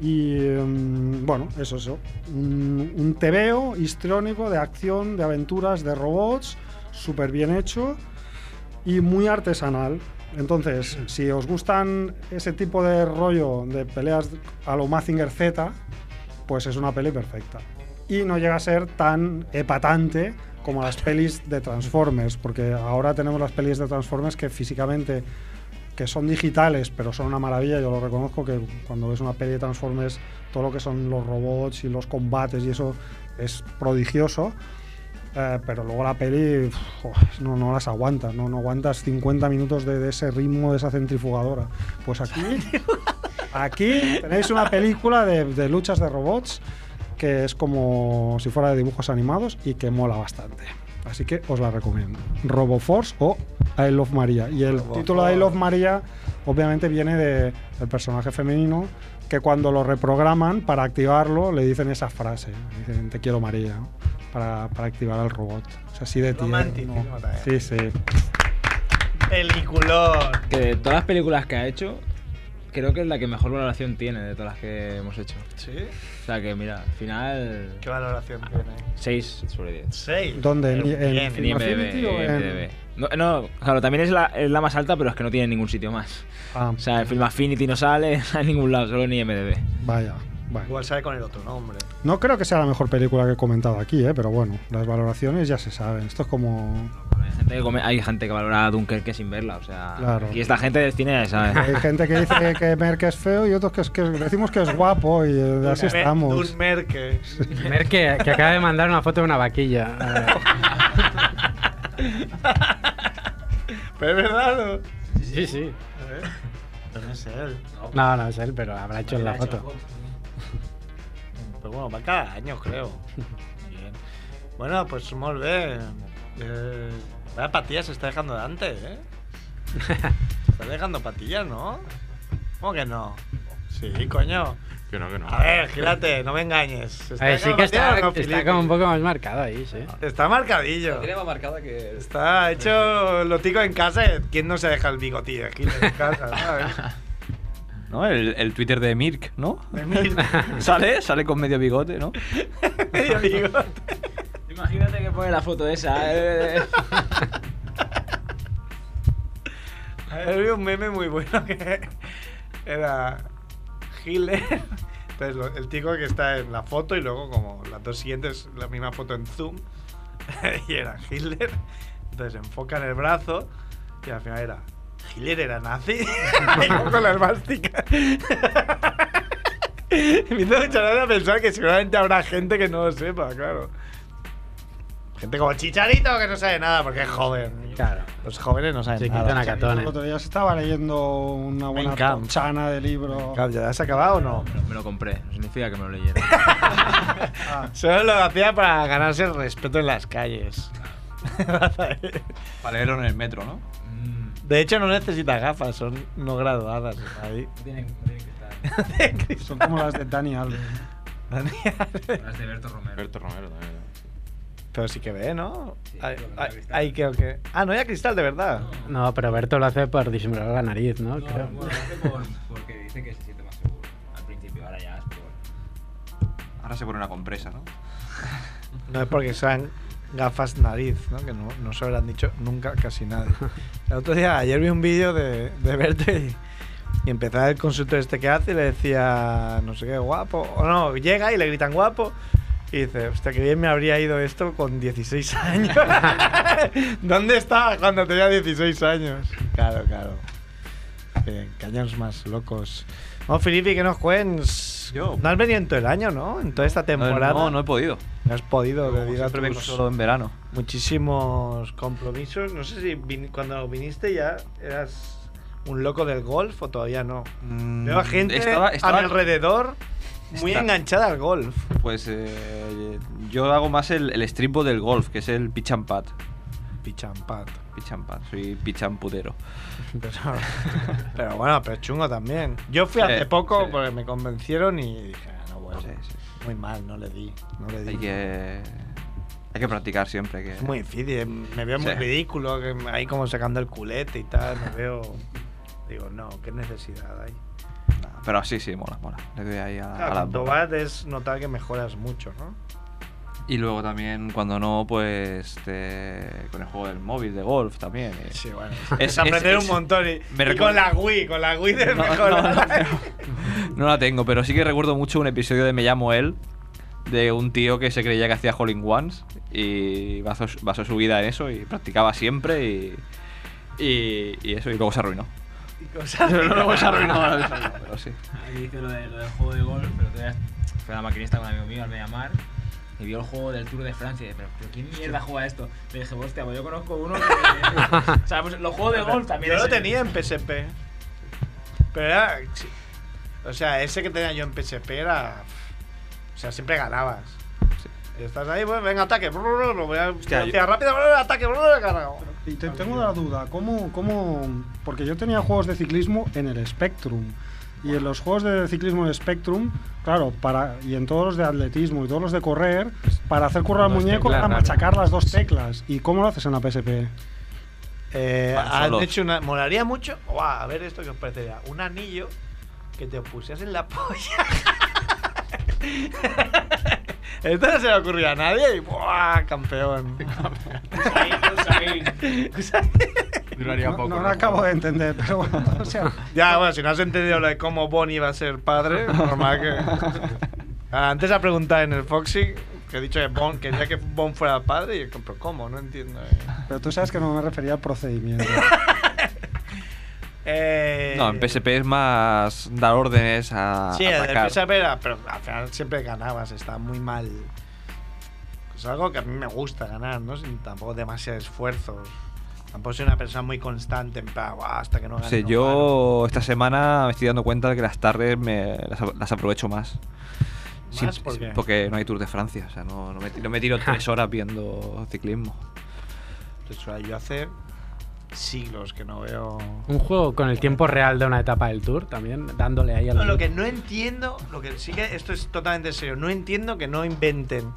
Speaker 2: Y mm, bueno, eso, eso. Un, un tebeo histriónico de acción, de aventuras, de robots, súper bien hecho y muy artesanal. Entonces, si os gustan ese tipo de rollo de peleas a lo Mazinger Z, pues es una peli perfecta. Y no llega a ser tan epatante como las pelis de Transformers, porque ahora tenemos las pelis de Transformers que físicamente que son digitales, pero son una maravilla, yo lo reconozco que cuando ves una peli de Transformers, todo lo que son los robots y los combates y eso es prodigioso. Eh, pero luego la peli uf, no, no las aguantas, no, no aguantas 50 minutos de, de ese ritmo, de esa centrifugadora. Pues aquí, [LAUGHS] aquí tenéis una película de, de luchas de robots que es como si fuera de dibujos animados y que mola bastante. Así que os la recomiendo. RoboForce o I Love Maria. Y el título de I Love Maria obviamente viene de- del personaje femenino que cuando lo reprograman para activarlo le dicen esa frase. Dicen te quiero María ¿no? Para, para activar al robot. Es así de tierno.
Speaker 3: Romanticismo también.
Speaker 2: Sí, sí.
Speaker 3: Peliculón.
Speaker 6: Que de todas las películas que ha hecho, creo que es la que mejor valoración tiene de todas las que hemos hecho.
Speaker 3: ¿Sí?
Speaker 6: O sea que mira, al final.
Speaker 3: ¿Qué valoración tiene?
Speaker 6: 6 sobre 10.
Speaker 3: 6.
Speaker 2: ¿Dónde? ¿En- en
Speaker 6: En IMDb.
Speaker 2: O en-
Speaker 6: IMDb. No, no, claro, también es la, es la más alta, pero es que no tiene en ningún sitio más.
Speaker 2: Ah,
Speaker 6: O sea, en Film Affinity no sale [LAUGHS] en ningún lado, solo en IMDb.
Speaker 2: vaya. Bueno.
Speaker 3: Igual sale con el otro nombre.
Speaker 2: No creo que sea la mejor película que he comentado aquí, ¿eh? pero bueno, las valoraciones ya se saben. Esto es como.
Speaker 6: Hay gente que, come- hay gente que valora a Dunkerque sin verla, o sea.
Speaker 2: Claro.
Speaker 6: Y esta gente del cine, ¿sabes?
Speaker 2: Hay gente que dice que, [LAUGHS] que Merck es feo y otros que, es- que decimos que es guapo y eh, así estamos.
Speaker 3: Dunmerque.
Speaker 1: Mer que, que acaba de mandar una foto de una vaquilla. Eh, [LAUGHS]
Speaker 3: Pero es verdad, ¿no?
Speaker 1: sí, sí.
Speaker 3: A ver. No es él.
Speaker 1: No, no es él, pero habrá hecho la foto.
Speaker 3: Pero bueno, va cada año, creo. [LAUGHS] Bien. Bueno, pues molt bé. Eh, vaya patillas se está dejando Dante, ¿eh? [LAUGHS] Está dejando patillas, ¿no? ¿Cómo que no? Sí, [LAUGHS] coño.
Speaker 4: Que no, que no.
Speaker 3: A ver, gírate, no me engañes. ¿Se
Speaker 1: A ver, sí que está,
Speaker 3: no,
Speaker 1: está como un poco más marcado ahí, sí.
Speaker 3: Está marcadillo.
Speaker 8: Tiene más marcada que.
Speaker 3: Está hecho lo tico en casa. ¿Quién no se deja el bigotillo Hitler en casa? ¿sabes?
Speaker 8: ¿No? El, el Twitter de Mirk, ¿no?
Speaker 3: De Mirk. [LAUGHS]
Speaker 8: sale, sale con medio bigote, ¿no? [LAUGHS]
Speaker 3: Medio bigote.
Speaker 6: Imagínate que pone la foto esa. eh. [LAUGHS]
Speaker 3: Había un meme muy bueno que era Hitler. Entonces, el tico que está en la foto y luego, como las dos siguientes, la misma foto en zoom. y era Hitler. Entonces enfocan el brazo y al final era. Hitler era nazi. [LAUGHS] con la esvástica. [LAUGHS] Me hizo mucha gracia pensar que seguramente habrá gente que no lo sepa, claro. Gente como Chicharito que no sabe nada porque es joven.
Speaker 1: Claro.
Speaker 3: Los jóvenes no saben nada.
Speaker 1: Nakatone.
Speaker 2: El otro día se estaba leyendo una buena tochana de libro.
Speaker 3: Claro, ¿Ya has acabado o no?
Speaker 6: Me lo- me lo compré, no significa que me lo leyera. [LAUGHS]
Speaker 3: Solo lo hacía para ganarse el respeto en las calles.
Speaker 8: Para leerlo en el metro, ¿no?
Speaker 3: De hecho, no necesita gafas, son no graduadas. Ahí.
Speaker 6: No tienen, no tienen que estar.
Speaker 2: Son como las de Dani Alves.
Speaker 6: Las de Berto Romero.
Speaker 4: Berto Romero también.
Speaker 3: Pero sí que ve, ¿no?
Speaker 6: Sí,
Speaker 3: Hay- hay-
Speaker 6: cristal.
Speaker 3: hay que, o qué. Ah, no hay cristal de verdad.
Speaker 1: No, pero Berto lo hace por disimular la nariz, ¿no?
Speaker 6: No,
Speaker 1: Creo.
Speaker 6: bueno, lo hace por- porque dice que se siente más seguro. Al principio, ahora ya es por.
Speaker 8: Ahora se pone una compresa, ¿no?
Speaker 3: No es porque sean gafas nariz, ¿no? Que no, no se han dicho nunca casi nadie. [LAUGHS] El otro día, ayer vi un vídeo de, de Verte y, y empezaba el consultor este que hace y le decía, no sé qué, guapo. O no, llega y le gritan guapo. Y dice, hostia, que bien me habría ido esto con 16 [LAUGHS] años. [LAUGHS] ¿Dónde estaba cuando tenía 16 años? Claro, claro. Bien, cañones más locos. No, Filipe, que nos cuentes.
Speaker 8: Yo.
Speaker 3: No has venido en todo el año, ¿no? En toda esta temporada.
Speaker 8: No, no he podido.
Speaker 3: No has podido,
Speaker 8: Yo
Speaker 3: debido a
Speaker 8: vengo
Speaker 3: tus
Speaker 8: solo en verano.
Speaker 3: muchísimos compromisos. No sé si vin- cuando viniste ya eras un loco del golf o todavía no. Veo a gente
Speaker 8: Mm, Estaba- estaba-
Speaker 3: a mi alrededor muy
Speaker 8: Está-
Speaker 3: enganchada al golf.
Speaker 8: Pues eh, yo hago más el, el del golf, que es el pitch and pad.
Speaker 3: Pichampat.
Speaker 8: Pitch and pad, soy pitch and putero.
Speaker 3: Pero, [LAUGHS] pero bueno, pero chungo también. Yo fui
Speaker 8: Sí,
Speaker 3: hace poco
Speaker 8: sí.
Speaker 3: porque me convencieron y dije, ah, no, bueno,
Speaker 8: Sí, sí.
Speaker 3: muy mal, no le di. No le di.
Speaker 8: Hay que. Hay que practicar siempre. Que...
Speaker 3: Es muy difícil, me veo muy ridículo, que ahí como sacando el culete y tal, me veo... Digo, no, qué necesidad hay.
Speaker 8: Pero sí, sí, mola, mola. Le doy ahí a,
Speaker 3: Claro,
Speaker 8: a la
Speaker 3: vas es notar que mejoras mucho, ¿no?
Speaker 8: Y luego también, cuando no, pues te- con el juego del móvil de golf también. eh.
Speaker 3: Sí, bueno. Es, aprender un montón. Y,
Speaker 8: me
Speaker 3: y con la Wii, con la Wii de
Speaker 8: No,
Speaker 3: mejor.
Speaker 8: no, no, No la tengo, pero sí que recuerdo mucho un episodio de Me llamo él, de un tío que se creía que hacía Hole in Ones y basó, basó su vida en eso y practicaba siempre y, y, y eso, y luego se arruinó. luego [LAUGHS] se arruinó. pero sí.
Speaker 6: Ahí dice lo, de, lo del juego de golf, pero todavía fue a la maquinista con un amigo mío al Mediamar y vio el juego del Tour de Francia y dije, pero, pero ¿quién mierda juega esto? Le dije, hostia, pues yo conozco uno que... [LAUGHS] o sea, pues los juegos de golf también
Speaker 3: Yo lo tenía en PSP. Pero era. O sea, ese que tenía yo en PSP era. O sea, siempre ganabas. Y estás ahí, pues venga, ataque. brr, brr, brr, voy a- velocidad rápida, brr, ataque, brr, cargado.
Speaker 2: Y te- tengo la duda, ¿cómo, ¿cómo...? Porque yo tenía juegos de ciclismo en el Spectrum. Y en los juegos de ciclismo en el Spectrum, claro, para, y en todos los de atletismo y todos los de correr, para hacer currar al muñeco
Speaker 1: teclas, claro.
Speaker 2: machacar las dos teclas. ¿Y cómo lo haces en la PSP?
Speaker 3: Eh,
Speaker 8: Para
Speaker 3: han hecho una. Molaría mucho. Guau, a ver esto que os parecería. Un anillo que te pusieras en la polla. [LAUGHS] Esto no se le ocurrió a nadie y ¡buah! Campeón. [LAUGHS] [LAUGHS]
Speaker 4: Duraría
Speaker 2: No,
Speaker 4: poco.
Speaker 2: no lo acabo de entender, pero bueno, o sea,
Speaker 3: Ya, bueno, si no has entendido lo de cómo Bonnie va a ser padre, normal que. Ah, Antes ha preguntado en el Foxy que he dicho que Bon quería que Bon fuera padre y yo, pero ¿cómo? No entiendo. eh.
Speaker 2: pero tú sabes que no me refería al procedimiento. [LAUGHS]
Speaker 3: Eh,
Speaker 8: No, en PSP es más dar órdenes a
Speaker 3: Sí,
Speaker 8: atacar.
Speaker 3: PSP era, pero al final siempre ganabas, está muy mal. Es algo que a mí me gusta ganar, ¿no? Sin tampoco demasiados esfuerzos. Tampoco soy una persona muy constante, en plan, "Buah, hasta que no gane.
Speaker 8: Sí,
Speaker 3: no
Speaker 8: yo esta semana me estoy dando cuenta de que las tardes me, las, las aprovecho más.
Speaker 3: ¿Más?
Speaker 8: Sin-
Speaker 3: ¿Por qué?
Speaker 8: Porque no hay Tour de Francia, o sea, no, no me, no me tiro [LAUGHS] tres horas viendo ciclismo.
Speaker 3: gano". Pues, yo hace siglos que no veo.
Speaker 1: Un juego con el tiempo real de una etapa del Tour también, dándole ahí al.
Speaker 3: No, lo que no entiendo, lo que sí que esto es totalmente serio, no entiendo que no inventen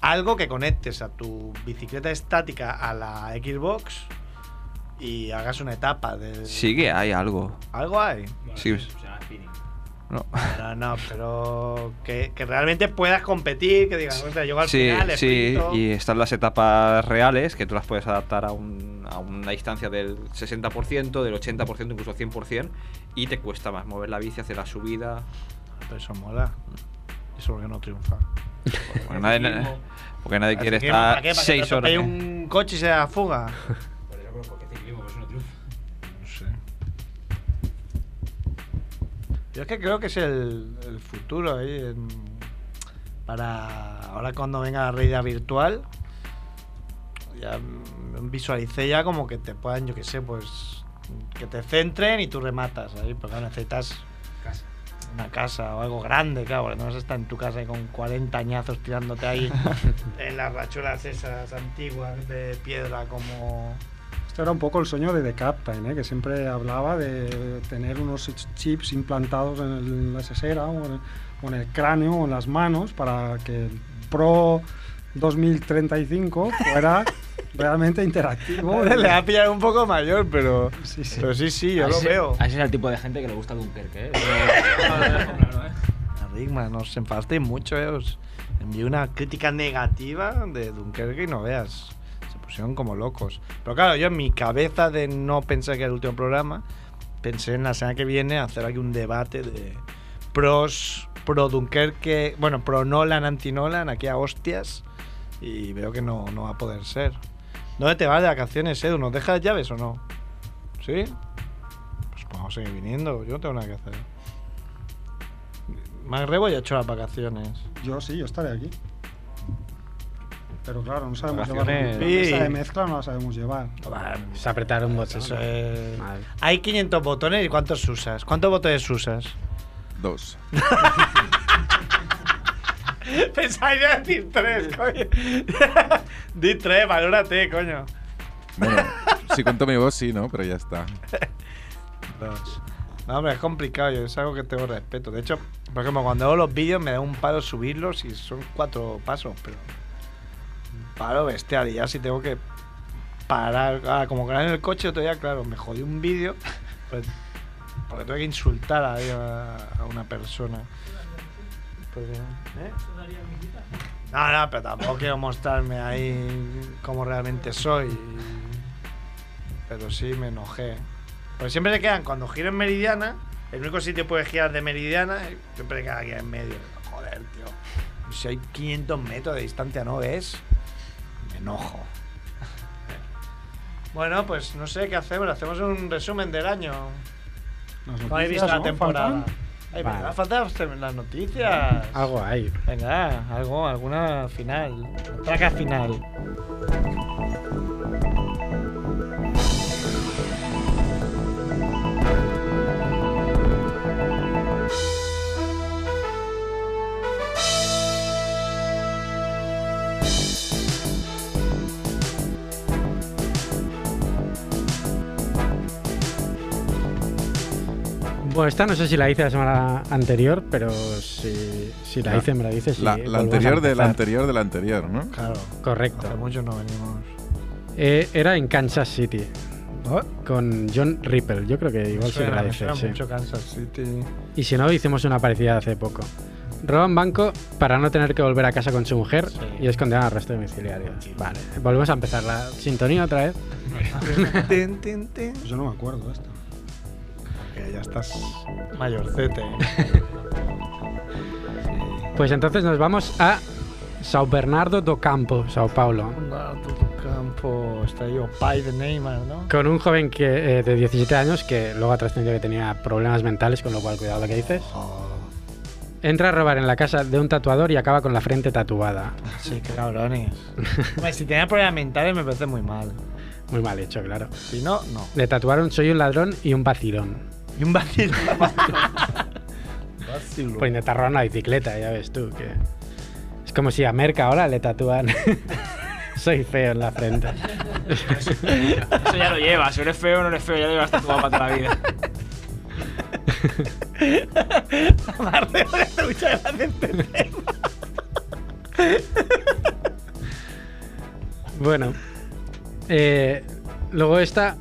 Speaker 3: algo que conectes a tu bicicleta estática a la Xbox y hagas una etapa de.
Speaker 8: Sí que hay algo.
Speaker 3: ¿Algo hay?
Speaker 8: Sí.
Speaker 6: Se llama spinning.
Speaker 8: No.
Speaker 3: No, no, pero que, que realmente puedas competir, que digas, "Hostia, llego al
Speaker 8: Sí,
Speaker 3: final,
Speaker 8: sí,
Speaker 3: sprinto".
Speaker 8: y están las etapas reales que tú las puedes adaptar a, un- a una distancia del 60%, del 80%, incluso 100%, y te cuesta más mover la bici, hacer la subida.
Speaker 3: Pero eso mola. Eso porque no triunfa. [LAUGHS]
Speaker 8: Porque nadie, porque nadie quiere
Speaker 3: que, ¿para
Speaker 8: estar
Speaker 3: qué? ¿Para que
Speaker 8: 6
Speaker 3: te
Speaker 8: horas.
Speaker 3: atropelle un coche y se da fuga? [LAUGHS]
Speaker 6: Por eso, pero ¿por qué ciclismo? Por eso no triunfa.
Speaker 3: No sé. Yo es que creo que es el, el futuro ahí. en- para ahora cuando venga la realidad virtual, ya visualicé ya como que te puedan, yo qué sé, pues que te centren y tú rematas ahí, porque necesitas. Una casa o algo grande, claro, porque no vas a estar en tu casa con 40 añazos tirándote ahí [LAUGHS] en las rachuelas esas antiguas de piedra como...
Speaker 2: Esto era un poco el sueño de The Captain, ¿eh? que siempre hablaba de tener unos chips implantados en la sesera o en, o en el cráneo o en las manos para que el Pro 2035 fuera [LAUGHS] realmente interactivo. [LAUGHS]
Speaker 3: Le ha pillado un poco mayor, pero
Speaker 2: Sí, sí.
Speaker 3: pero sí, sí, yo lo veo.
Speaker 6: Ese es el tipo de gente que le gusta Dunkerque, ¿eh? [LAUGHS] Eso lo dejo claro, ¿eh?
Speaker 3: Enigma, no os enfadasteis mucho, eh. Os envié una crítica negativa de Dunkerque y no veas. Se pusieron como locos. Pero claro, yo en mi cabeza de no pensar que era el último programa, pensé en la semana que viene hacer aquí un debate de pros, pro Dunkerque, bueno, pro Nolan, anti Nolan, aquí a hostias. Y veo que no, no va a poder ser. ¿Dónde te vas de vacaciones, Edu? ¿Nos dejas llaves o no? ¿Sí? Pues vamos a seguir viniendo. Yo no tengo nada que hacer. Más Rebo ya ha hecho las vacaciones.
Speaker 2: Yo sí, yo estaré aquí. Pero claro, no sabemos
Speaker 8: Vacaciones.
Speaker 2: llevar. La mesa de mezcla no la sabemos llevar.
Speaker 1: Es apretar un botón.
Speaker 3: Eso es-. Hay 500 botones y ¿cuántos usas? ¿Cuántos botones usas?
Speaker 4: Dos. [LAUGHS] [LAUGHS]
Speaker 3: Pensaba ya decir tres, coño. [LAUGHS] Di tres, valórate, coño.
Speaker 4: Bueno, si cuento mi voz, sí, ¿no? Pero ya está. [LAUGHS]
Speaker 3: Dos. No, hombre, es complicado, yo es algo que tengo respeto. De hecho, por ejemplo, cuando hago los vídeos me da un palo subirlos y son cuatro pasos, pero. Claro, bestial. Y ya si tengo que parar. Ah, como que en el coche otro día, claro, me jodí un vídeo. Pues, porque tuve que insultar a, a una persona. Pues, ¿eh? No, no, pero tampoco quiero mostrarme ahí como realmente soy. Pero sí me enojé. Porque siempre le quedan, cuando giro en Meridiana, el único sitio que puedes girar de Meridiana, siempre le queda aquí en medio. Joder, tío. Si hay 500 metros de distancia, ¿no ves? Me enojo. Bueno, pues no sé qué hacemos. Hacemos un resumen del año.
Speaker 2: Las
Speaker 3: No habéis visto la
Speaker 2: ¿no?
Speaker 3: temporada.
Speaker 2: Faltan.
Speaker 3: Ay,
Speaker 1: Vale.
Speaker 3: ¿verdad? Faltan las noticias.
Speaker 1: Algo hay.
Speaker 3: Venga, algo, alguna final. Traca final.
Speaker 1: Bueno, esta no sé si la hice la semana anterior, pero si, si la
Speaker 4: La-
Speaker 1: hice, me la dices.
Speaker 4: La, la anterior de la anterior de la anterior, ¿no?
Speaker 3: Claro.
Speaker 1: Correcto.
Speaker 3: Hace mucho no venimos.
Speaker 1: Eh, era en Kansas City. Con John Ripple. Yo creo que igual
Speaker 3: Suena,
Speaker 1: la
Speaker 3: suena
Speaker 1: sí.
Speaker 3: mucho Kansas City.
Speaker 1: Y si no, hicimos una parecida hace poco. Roban banco para no tener que volver a casa con su mujer y esconder arresto domiciliario. Vale, volvemos a empezar la sintonía otra vez. [LAUGHS]
Speaker 2: Yo no me acuerdo de esto.
Speaker 3: Que ya estás mayorcete. [LAUGHS]
Speaker 1: Pues entonces nos vamos a Sao Bernardo do Campo, Sao Paulo.
Speaker 3: tu campo está ahí, Pai de Neymar, ¿no?
Speaker 1: Con un joven que, eh, de 17 años que luego ha trascendido que tenía problemas mentales, con lo cual cuidado lo que dices. Entra a robar en la casa de un tatuador y acaba con la frente tatuada.
Speaker 3: Sí, qué cabrones. Hombre, si tenía problemas mentales me parece muy mal.
Speaker 1: Muy mal hecho, claro.
Speaker 3: Si no, no.
Speaker 1: Le tatuaron soy un ladrón y un vacilón.
Speaker 3: Y un vacilo.
Speaker 1: Por intentar robar una bicicleta, ya ves tú. que Es como si a Merck ahora le tatúan [LAUGHS] soy feo en la frente.
Speaker 6: Eso ya lo llevas. Si eres feo o no eres feo, ya lo llevas tatuado para toda la vida.
Speaker 3: Marreo, me hace mucha gracia este tema.
Speaker 1: Bueno, eh, luego está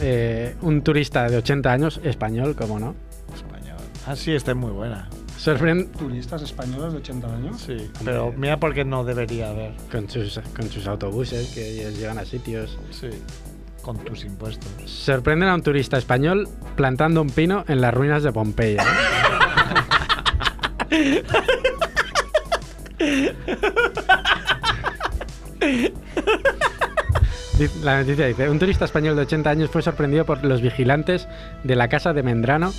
Speaker 1: eh, un turista de 80 años, español, como no.
Speaker 3: Español. Ah, sí, esta es muy buena.
Speaker 1: Sorprende
Speaker 2: ¿Turistas españoles de 80 años?
Speaker 3: Sí, pero mira por qué no debería haber.
Speaker 1: con sus, con sus autobuses que les llevan a sitios.
Speaker 3: Sí. Con tus impuestos.
Speaker 1: Sorprenden a un turista español plantando un pino en las ruinas de Pompeya. [LAUGHS] La noticia dice, un turista español de 80 años fue sorprendido por los vigilantes de la casa de Mendrano,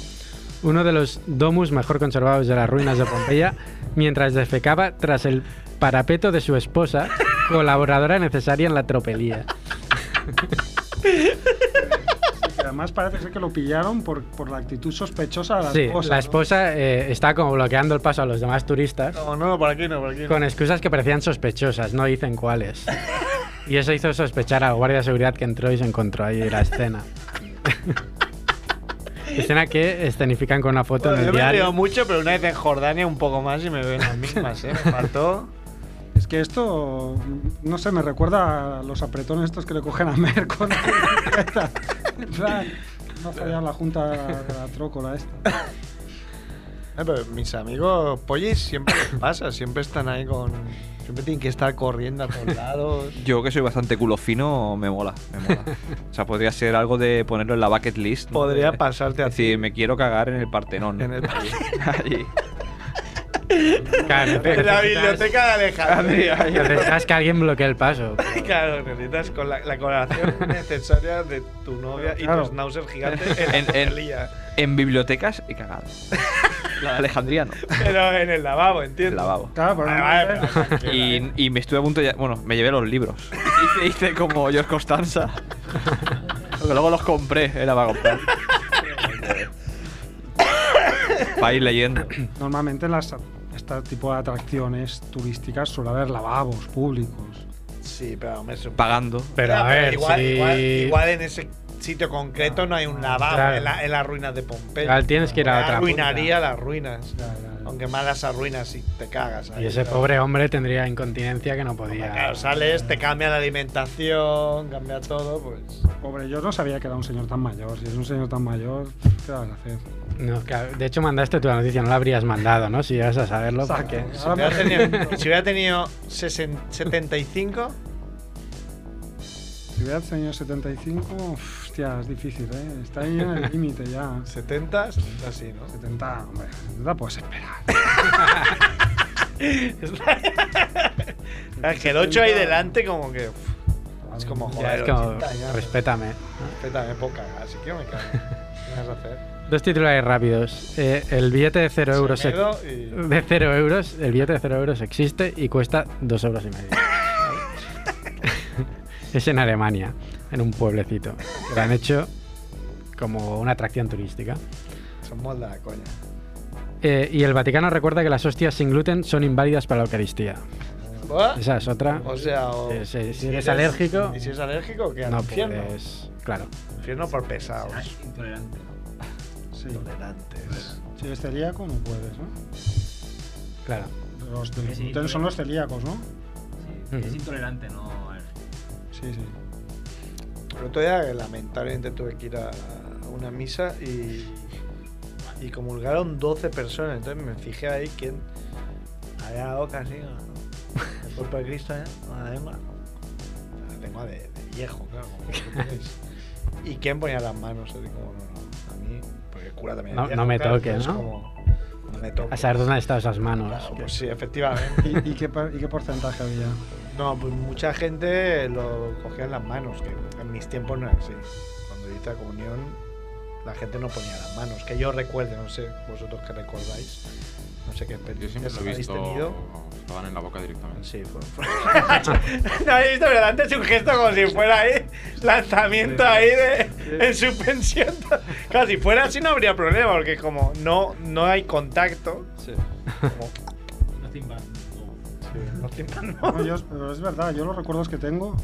Speaker 1: uno de los domus mejor conservados de las ruinas de Pompeya, mientras defecaba tras el parapeto de su esposa, colaboradora necesaria en la tropelía. [LAUGHS]
Speaker 2: Además parece ser que lo pillaron por, por la actitud sospechosa de la
Speaker 1: Sí,
Speaker 2: esposa.
Speaker 1: la
Speaker 2: ¿no?
Speaker 1: esposa eh, está como bloqueando el paso a los demás turistas
Speaker 3: No, no, por aquí no, por aquí no.
Speaker 1: con excusas que parecían sospechosas, no dicen cuáles. [LAUGHS] Y eso hizo sospechar al guardia de seguridad que entró y se encontró ahí la escena. [LAUGHS] escena que escenifican con una foto
Speaker 3: Bueno,
Speaker 1: en
Speaker 3: yo
Speaker 1: el
Speaker 3: me río
Speaker 1: diario.
Speaker 3: mucho, pero una vez en Jordania un poco más y me veo en las mismas, ¿eh? Me faltó.
Speaker 2: Es que esto, no sé, me recuerda a los apretones estos que le cogen a Mer con la bicicleta. En plan, No ha fallado la junta de la trócola esta.
Speaker 3: Eh, pero mis amigos pollis siempre les pasa, siempre están ahí con. Siempre tienen que estar corriendo a todos [LAUGHS] lados.
Speaker 8: Yo que soy bastante culo fino, me mola, me mola. [LAUGHS] O sea, podría ser algo de ponerlo en la bucket list. ¿no?
Speaker 3: Podría pasarte a
Speaker 8: Es decir, me quiero cagar en el Partenón.
Speaker 3: En el- [LAUGHS]
Speaker 8: Allí.
Speaker 1: Claro,
Speaker 3: En la biblioteca de Alejandría.
Speaker 1: Necesitas que alguien bloquee el paso. [LAUGHS]
Speaker 3: Claro, necesitas con la, la colaboración [LAUGHS] necesaria de tu novia y
Speaker 2: Claro.
Speaker 3: tu schnauzer gigante en,
Speaker 8: En- en-
Speaker 3: el día.
Speaker 8: En bibliotecas he cagado. La de Alejandría no.
Speaker 3: Pero en el lavabo, entiendo.
Speaker 8: El lavabo.
Speaker 2: Claro, pero
Speaker 3: Vale,
Speaker 2: no-
Speaker 3: vale, pero tranquila,
Speaker 8: Y, y me estuve a punto de... Bueno, me llevé los libros. [LAUGHS] Hice, hice como George Constanza. Porque luego los compré, era para comprar. Para ir leyendo.
Speaker 2: Normalmente en las, este tipo de atracciones turísticas suele haber lavabos públicos.
Speaker 3: Sí, pero hombre, eso-
Speaker 8: Pagando.
Speaker 1: Pero a ver,
Speaker 3: igual,
Speaker 1: si-
Speaker 3: igual, igual en ese sitio concreto no hay un lavabo
Speaker 1: Claro.
Speaker 3: en, la- en las ruinas de Pompeya.
Speaker 1: Igual tienes que ir a otra
Speaker 3: Arruinaría las ruinas.
Speaker 2: Ya.
Speaker 3: Aunque quemar las arruinas y te cagas. ahí,
Speaker 1: Y ese pobre hombre tendría incontinencia que no podía.
Speaker 3: Claro, sales, te cambia la alimentación, cambia todo, pues.
Speaker 2: Pobre, yo no sabía que era un señor tan mayor. Si es un señor tan mayor, ¿qué vas a hacer?
Speaker 1: No, claro, de hecho, mandaste tú la noticia, no la habrías mandado, ¿no? Si llegas a saberlo, porque.
Speaker 3: Si hubiera tenido, si hubiera tenido sesen- 75,
Speaker 2: Si hubiera tenido 75, uf, hostia, es difícil, ¿eh? Está ahí en el límite ya.
Speaker 3: 70, 70 sí, ¿no?
Speaker 2: 70, hombre, 70 puedes esperar. [LAUGHS] [LAUGHS]
Speaker 3: es que el 8 ahí delante, como que. uf, es como joder.
Speaker 1: es como,
Speaker 3: 80 años.
Speaker 1: respétame.
Speaker 3: Respétame, poca, así que me cago. ¿Qué vas a hacer?
Speaker 1: Dos titulares rápidos. Eh, el billete de 0 euros.
Speaker 3: Y-
Speaker 1: De 0 euros. El billete de 0 euros existe y cuesta 2 euros y medio. [LAUGHS] es en Alemania, en un pueblecito. Que lo han hecho como una atracción turística.
Speaker 3: Somos de la coña.
Speaker 1: Eh, y el Vaticano recuerda que las hostias sin gluten son inválidas para la Eucaristía. Esa es otra.
Speaker 3: O sea, o-
Speaker 1: Eh, si, si eres alérgico,
Speaker 3: ¿Y si es alérgico, qué?
Speaker 1: No
Speaker 3: infierno.
Speaker 1: Claro.
Speaker 3: Infierno por pesados.
Speaker 6: Intolerante.
Speaker 2: Sí.
Speaker 3: Tolerantes.
Speaker 2: Si eres celíaco, no puedes, ¿no?
Speaker 1: Claro.
Speaker 2: Los del
Speaker 6: Sí,
Speaker 2: gluten son los celíacos, ¿no?
Speaker 6: Sí. Es intolerante, no.
Speaker 2: Sí, sí.
Speaker 3: El otro día, lamentablemente, tuve que ir a una misa y, y comulgaron 12 personas. Entonces me fijé ahí quién había dado casi ¿no? el cuerpo de Cristo, ¿eh? La lengua. La lengua de, de viejo, claro. como. [LAUGHS] ¿Y quién ponía las manos? Así como, no, porque el cura también
Speaker 1: No- me toque, ¿no?
Speaker 3: como, no me toque.
Speaker 1: A saber dónde han estado esas manos.
Speaker 3: Claro, pues sí, efectivamente. [LAUGHS]
Speaker 2: ¿Y, y qué, por- y qué porcentaje había?
Speaker 3: No, pues mucha gente lo cogía en las manos, que en mis tiempos no era así. Cuando yo hice la comunión, la gente no ponía las manos. Que yo recuerde, no sé, vosotros que recordáis. No sé qué
Speaker 4: Yo siempre lo he
Speaker 3: habéis
Speaker 4: visto.
Speaker 3: tenido.
Speaker 4: Estaban en la boca directamente.
Speaker 3: Sí, fue. fue- [LAUGHS] no habéis visto, pero antes un gesto como si fuera ahí, lanzamiento ahí de, en suspensión. Claro, si fuera así no habría problema, porque como no, no hay contacto. Como, sí, no tiempan,
Speaker 2: No, yo- pero es verdad, yo los recuerdos que tengo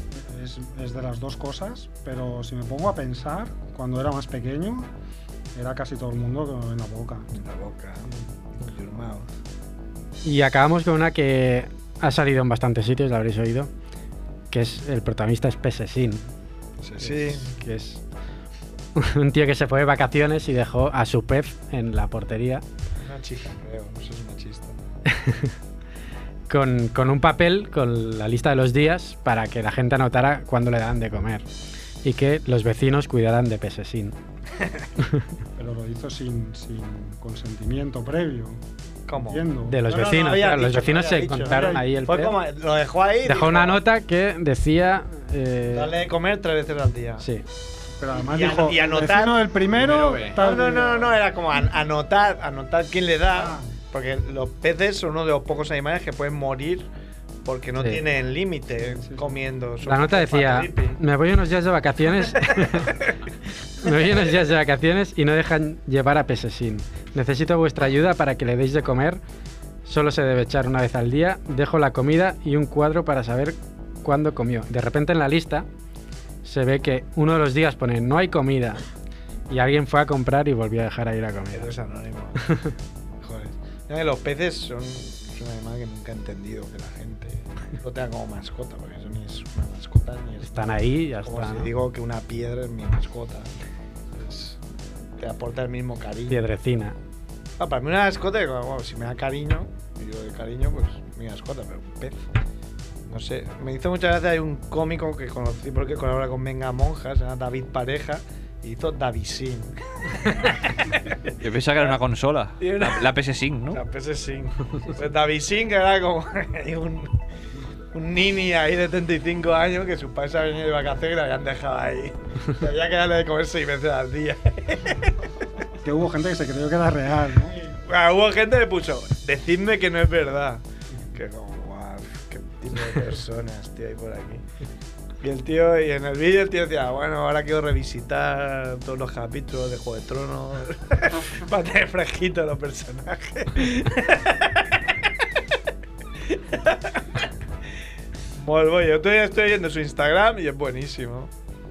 Speaker 2: es, es de las dos cosas, pero si me pongo a pensar, cuando era más pequeño, era casi todo el mundo en la boca.
Speaker 3: En la boca. in your mouth.
Speaker 1: Y acabamos con una que ha salido en bastantes sitios, la habréis oído, que es el protagonista es Pesesin.
Speaker 3: Sí.
Speaker 1: Que es [LAUGHS] un tío que se fue de vacaciones y dejó a su pez en la portería
Speaker 3: Una chica, creo, si es machista. [LAUGHS]
Speaker 1: con, con un papel con la lista de los días para que la gente anotara cuándo le dan de comer y que los vecinos cuidaran de Pesesin. [LAUGHS]
Speaker 2: Pero lo hizo sin, sin consentimiento previo.
Speaker 3: ¿Cómo?
Speaker 1: De los
Speaker 3: No, no, no
Speaker 1: vecinos, claro, los
Speaker 3: dicho,
Speaker 1: vecinos
Speaker 3: no
Speaker 1: se
Speaker 3: dicho, había-
Speaker 1: ahí el
Speaker 3: Fue
Speaker 1: pez.
Speaker 3: como, lo dejó ahí.
Speaker 1: Dejó
Speaker 3: dijo,
Speaker 1: una nota que decía... eh,
Speaker 3: Darle de comer tres veces al día.
Speaker 1: Sí.
Speaker 2: Pero además
Speaker 3: Y
Speaker 2: dijo,
Speaker 3: y anotar-
Speaker 2: vecino del primero,
Speaker 4: Primero,
Speaker 2: tal
Speaker 3: No, no, no, era como an- anotar, anotar quién le da.
Speaker 2: Ah.
Speaker 3: Porque los peces son uno de los pocos animales que pueden morir porque no
Speaker 1: Sí.
Speaker 3: tienen límite
Speaker 2: Sí, sí.
Speaker 3: comiendo.
Speaker 1: La nota decía, me voy unos días de vacaciones. [LAUGHS] me voy unos días de vacaciones y no dejan llevar a Pesesin. Necesito vuestra ayuda para que le deis de comer. Solo se debe echar una vez al día. Dejo la comida y un cuadro para saber cuándo comió. De repente en la lista se ve que uno de los días pone no hay comida. Y alguien fue a comprar y volvió a dejar ahí la comida.
Speaker 3: Es anónimo. [LAUGHS] Joder. Los peces son, un animal que nunca he entendido que la gente lo tenga como mascota, porque eso ni es una mascota ni es.
Speaker 1: Están ahí, ya
Speaker 3: Como
Speaker 1: está.
Speaker 3: si
Speaker 1: ¿no?
Speaker 3: digo que una piedra es mi mascota. Es- te aporta el mismo cariño.
Speaker 1: Piedrecina.
Speaker 3: Ah, para mí una mascota, bueno, si me da cariño, y yo de cariño, pues mi mascota, pero un pez. No sé, me hizo muchas veces hay un cómico que conocí porque colabora con Venga Monja, se llama David Pareja, hizo Davisin. [LAUGHS]
Speaker 8: Yo pensaba que era una consola. La, la PS Sync, ¿no?
Speaker 3: La PS Sync. Pues Davisin, que era como [LAUGHS] un, un nini ahí de 35 años que sus padres habían ido de vacaciones y lo habían dejado ahí. [LAUGHS] Y había que darle de comer seis veces al día.
Speaker 2: Que hubo gente que se creyó que era real, ¿no?
Speaker 3: Bueno, hubo gente que puso, decidme que no es verdad. Que como, guau, qué tipo de personas, tío, hay por aquí. Y el tío, y en el vídeo el tío decía, bueno, ahora quiero revisitar todos los capítulos de Juego de Tronos [LAUGHS] para tener fresquitos los personajes. [LAUGHS] Volvo, yo todavía estoy viendo su Instagram y es buenísimo.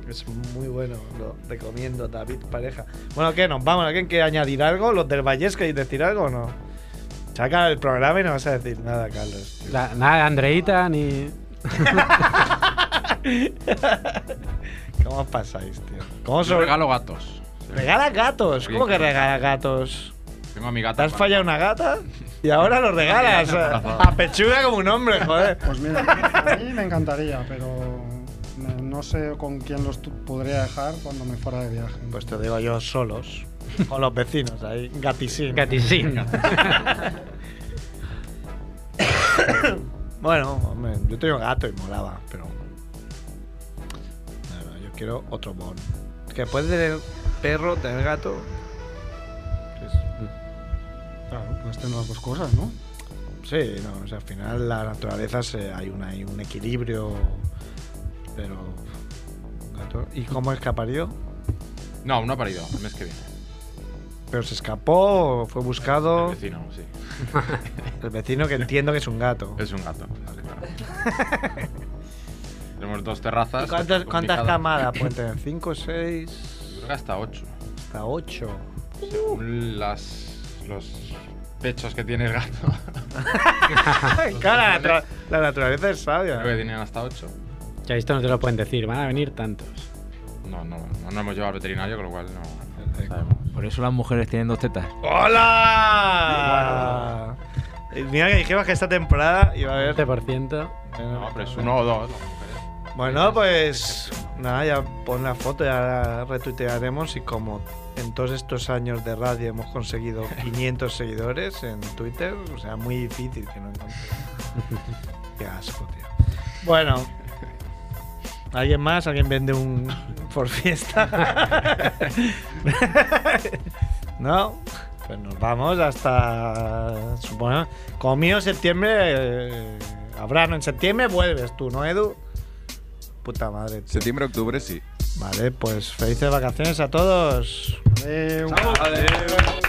Speaker 3: Es muy bueno, lo recomiendo, David Pareja. Bueno, ¿qué? ¿Nos vamos? ¿Alguien quiere añadir algo? ¿Los del Valles queréis decir algo o no? Saca el programa y no vas a decir nada, Carlos.
Speaker 1: La- nada, Andreita ni. [LAUGHS] [LAUGHS]
Speaker 3: ¿Cómo os pasáis, tío? ¿Cómo
Speaker 4: Yo
Speaker 3: os
Speaker 4: regalo gatos.
Speaker 3: ¿Regala gatos? ¿Cómo que regala gatos?
Speaker 4: Tengo a mi gata.
Speaker 3: ¿Te has fallado una gata? Y ahora lo regalas. [LAUGHS] A pechuga como un hombre, joder.
Speaker 2: Pues mira, a mí me encantaría, pero no sé con quién los podría dejar cuando me fuera de viaje.
Speaker 3: Pues te digo yo solos. Con los vecinos ahí. Gatisín.
Speaker 1: Gatisín. [LAUGHS]
Speaker 3: bueno, hombre, yo tengo gato y molaba, pero. Quiero otro bon. Que puedes tener perro, tener gato.
Speaker 2: Claro, puedes tener las dos cosas, ¿no?
Speaker 3: Sí, no, o sea, al final la naturaleza se, hay, una, hay un equilibrio. Pero. gato- ¿Y cómo escaparía?
Speaker 4: No, no ha parido, el mes que viene.
Speaker 3: ¿Pero se escapó o fue buscado?
Speaker 4: El vecino, sí. [LAUGHS]
Speaker 3: El vecino que entiendo que es un gato.
Speaker 4: Es un gato. vale, claro. [LAUGHS] Tenemos dos terrazas.
Speaker 3: ¿Y cuántas, cuántas camadas [CLEARS THROAT] pueden tener? ¿Cinco, seis?
Speaker 4: Creo que hasta ocho.
Speaker 3: Hasta ocho.
Speaker 4: Según las, los pechos que tiene el gato. [LAUGHS]
Speaker 3: Claro, la, natu- la naturaleza es sabia.
Speaker 4: Creo que tienen hasta ocho.
Speaker 1: Ya esto no te lo pueden decir, van a venir tantos.
Speaker 4: No, no, no, no hemos llevado al veterinario, con lo cual no sabemos.
Speaker 8: Por eso las mujeres tienen dos tetas.
Speaker 3: ¡Hola! Eh, Mira que dijimos que esta temporada iba a haber.
Speaker 1: 20%.
Speaker 4: No, pero es uno o dos.
Speaker 3: Bueno, pues nada, ya pon la foto, ya la retuitearemos y como en todos estos años de radio hemos conseguido [LAUGHS] 500 seguidores en Twitter, o sea, muy difícil que no encontremos. [LAUGHS] Qué asco, tío. Bueno, ¿alguien más? ¿Alguien vende un por fiesta? [LAUGHS] ¿No? Pues nos vamos hasta. Supongo. Como mío, septiembre. eh, habrá, ¿no? En septiembre vuelves tú, ¿no, Edu? Puta madre. tío.
Speaker 4: Septiembre, octubre, sí.
Speaker 3: Vale, pues felices vacaciones a todos.
Speaker 2: Eh,
Speaker 14: Si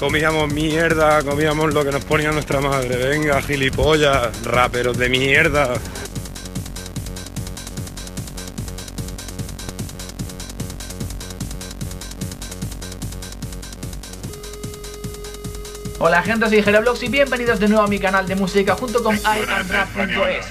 Speaker 14: comíamos mierda, comíamos lo que nos ponía nuestra madre. Venga, gilipollas, raperos de mierda.
Speaker 15: Hola gente, soy Jeroblox y bienvenidos de nuevo a mi canal de música junto con iAndRap.es,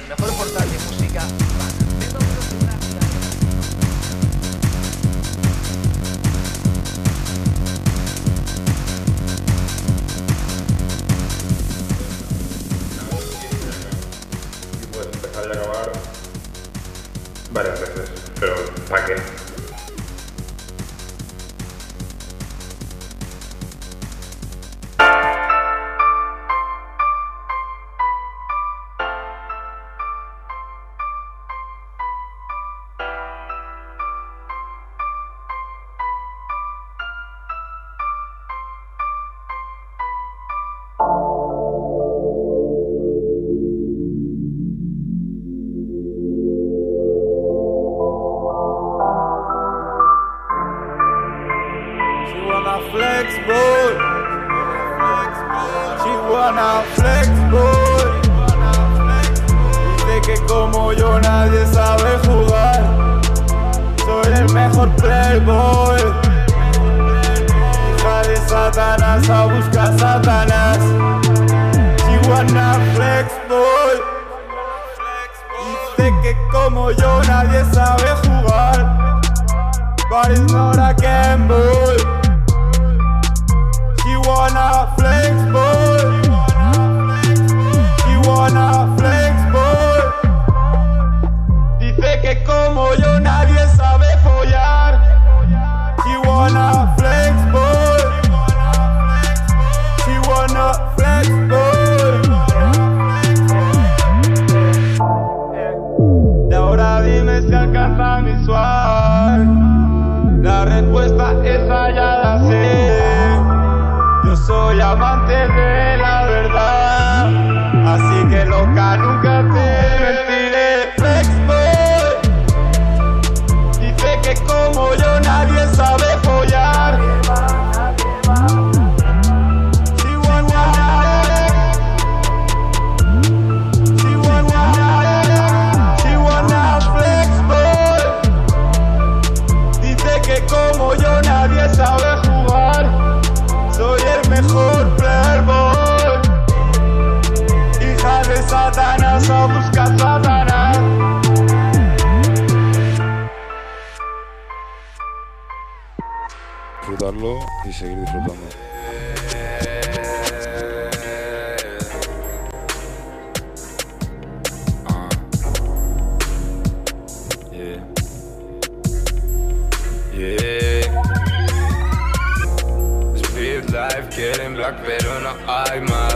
Speaker 14: pero no hay más.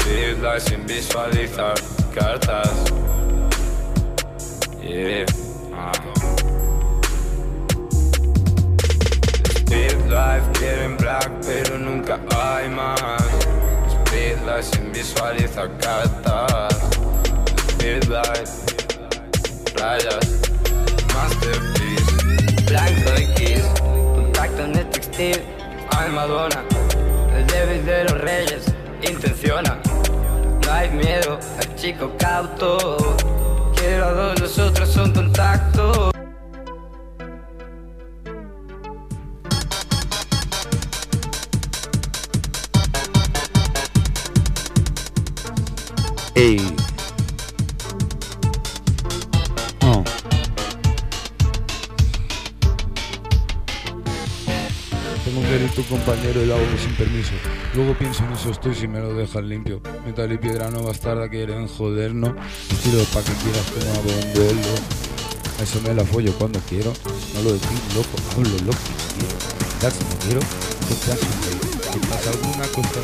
Speaker 14: Speed life sin visualizar cartas. Yeah. Ah. Speed life, quieren black, pero nunca hay más. Speed life sin visualizar cartas. Speed life, rayas, masterpiece.
Speaker 16: Blanco de Kiss, contacto en el textil, ay De los reyes, intenciona, no hay miedo, al chico cauto, quiero a dos, los otros son contacto.
Speaker 17: Sin permiso. Luego pienso en eso estoy si me lo dejas limpio. Metal y piedra no bastarda quieren jodernos. Tiro pa' que quieras venderlo. A eso me la follo cuando quiero. No lo decís loco, hablo lo que quiero. Ya si quiero. Si pasa alguna cosa,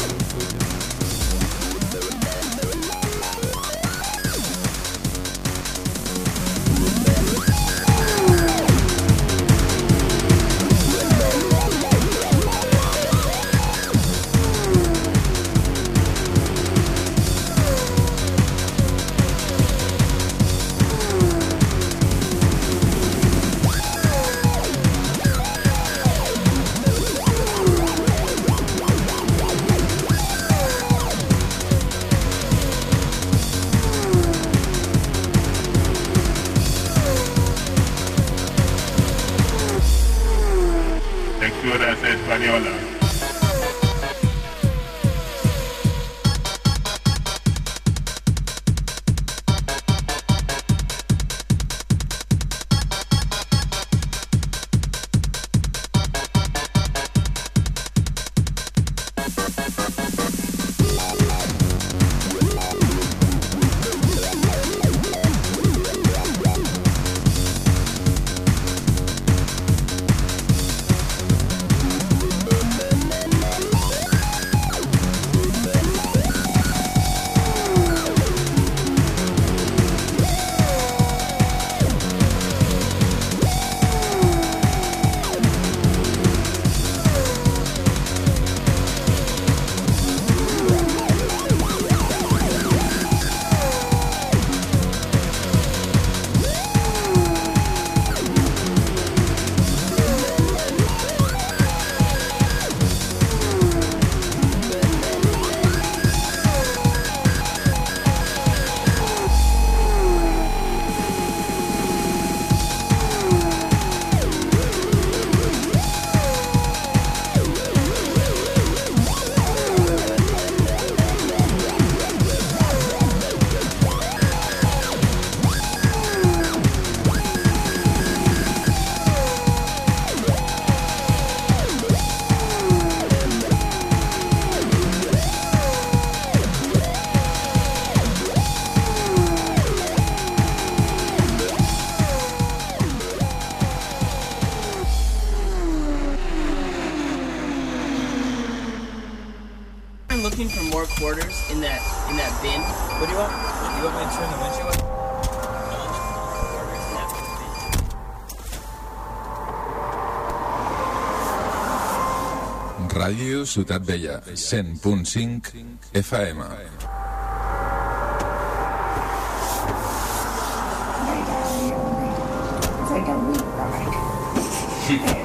Speaker 4: Ciutat Vella, 100.5 FM.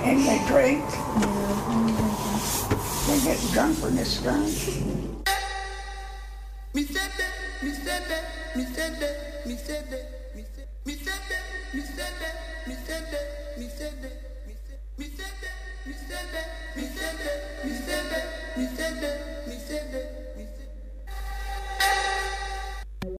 Speaker 18: And
Speaker 19: Mi sete, mi sete, mi sete, mi sete.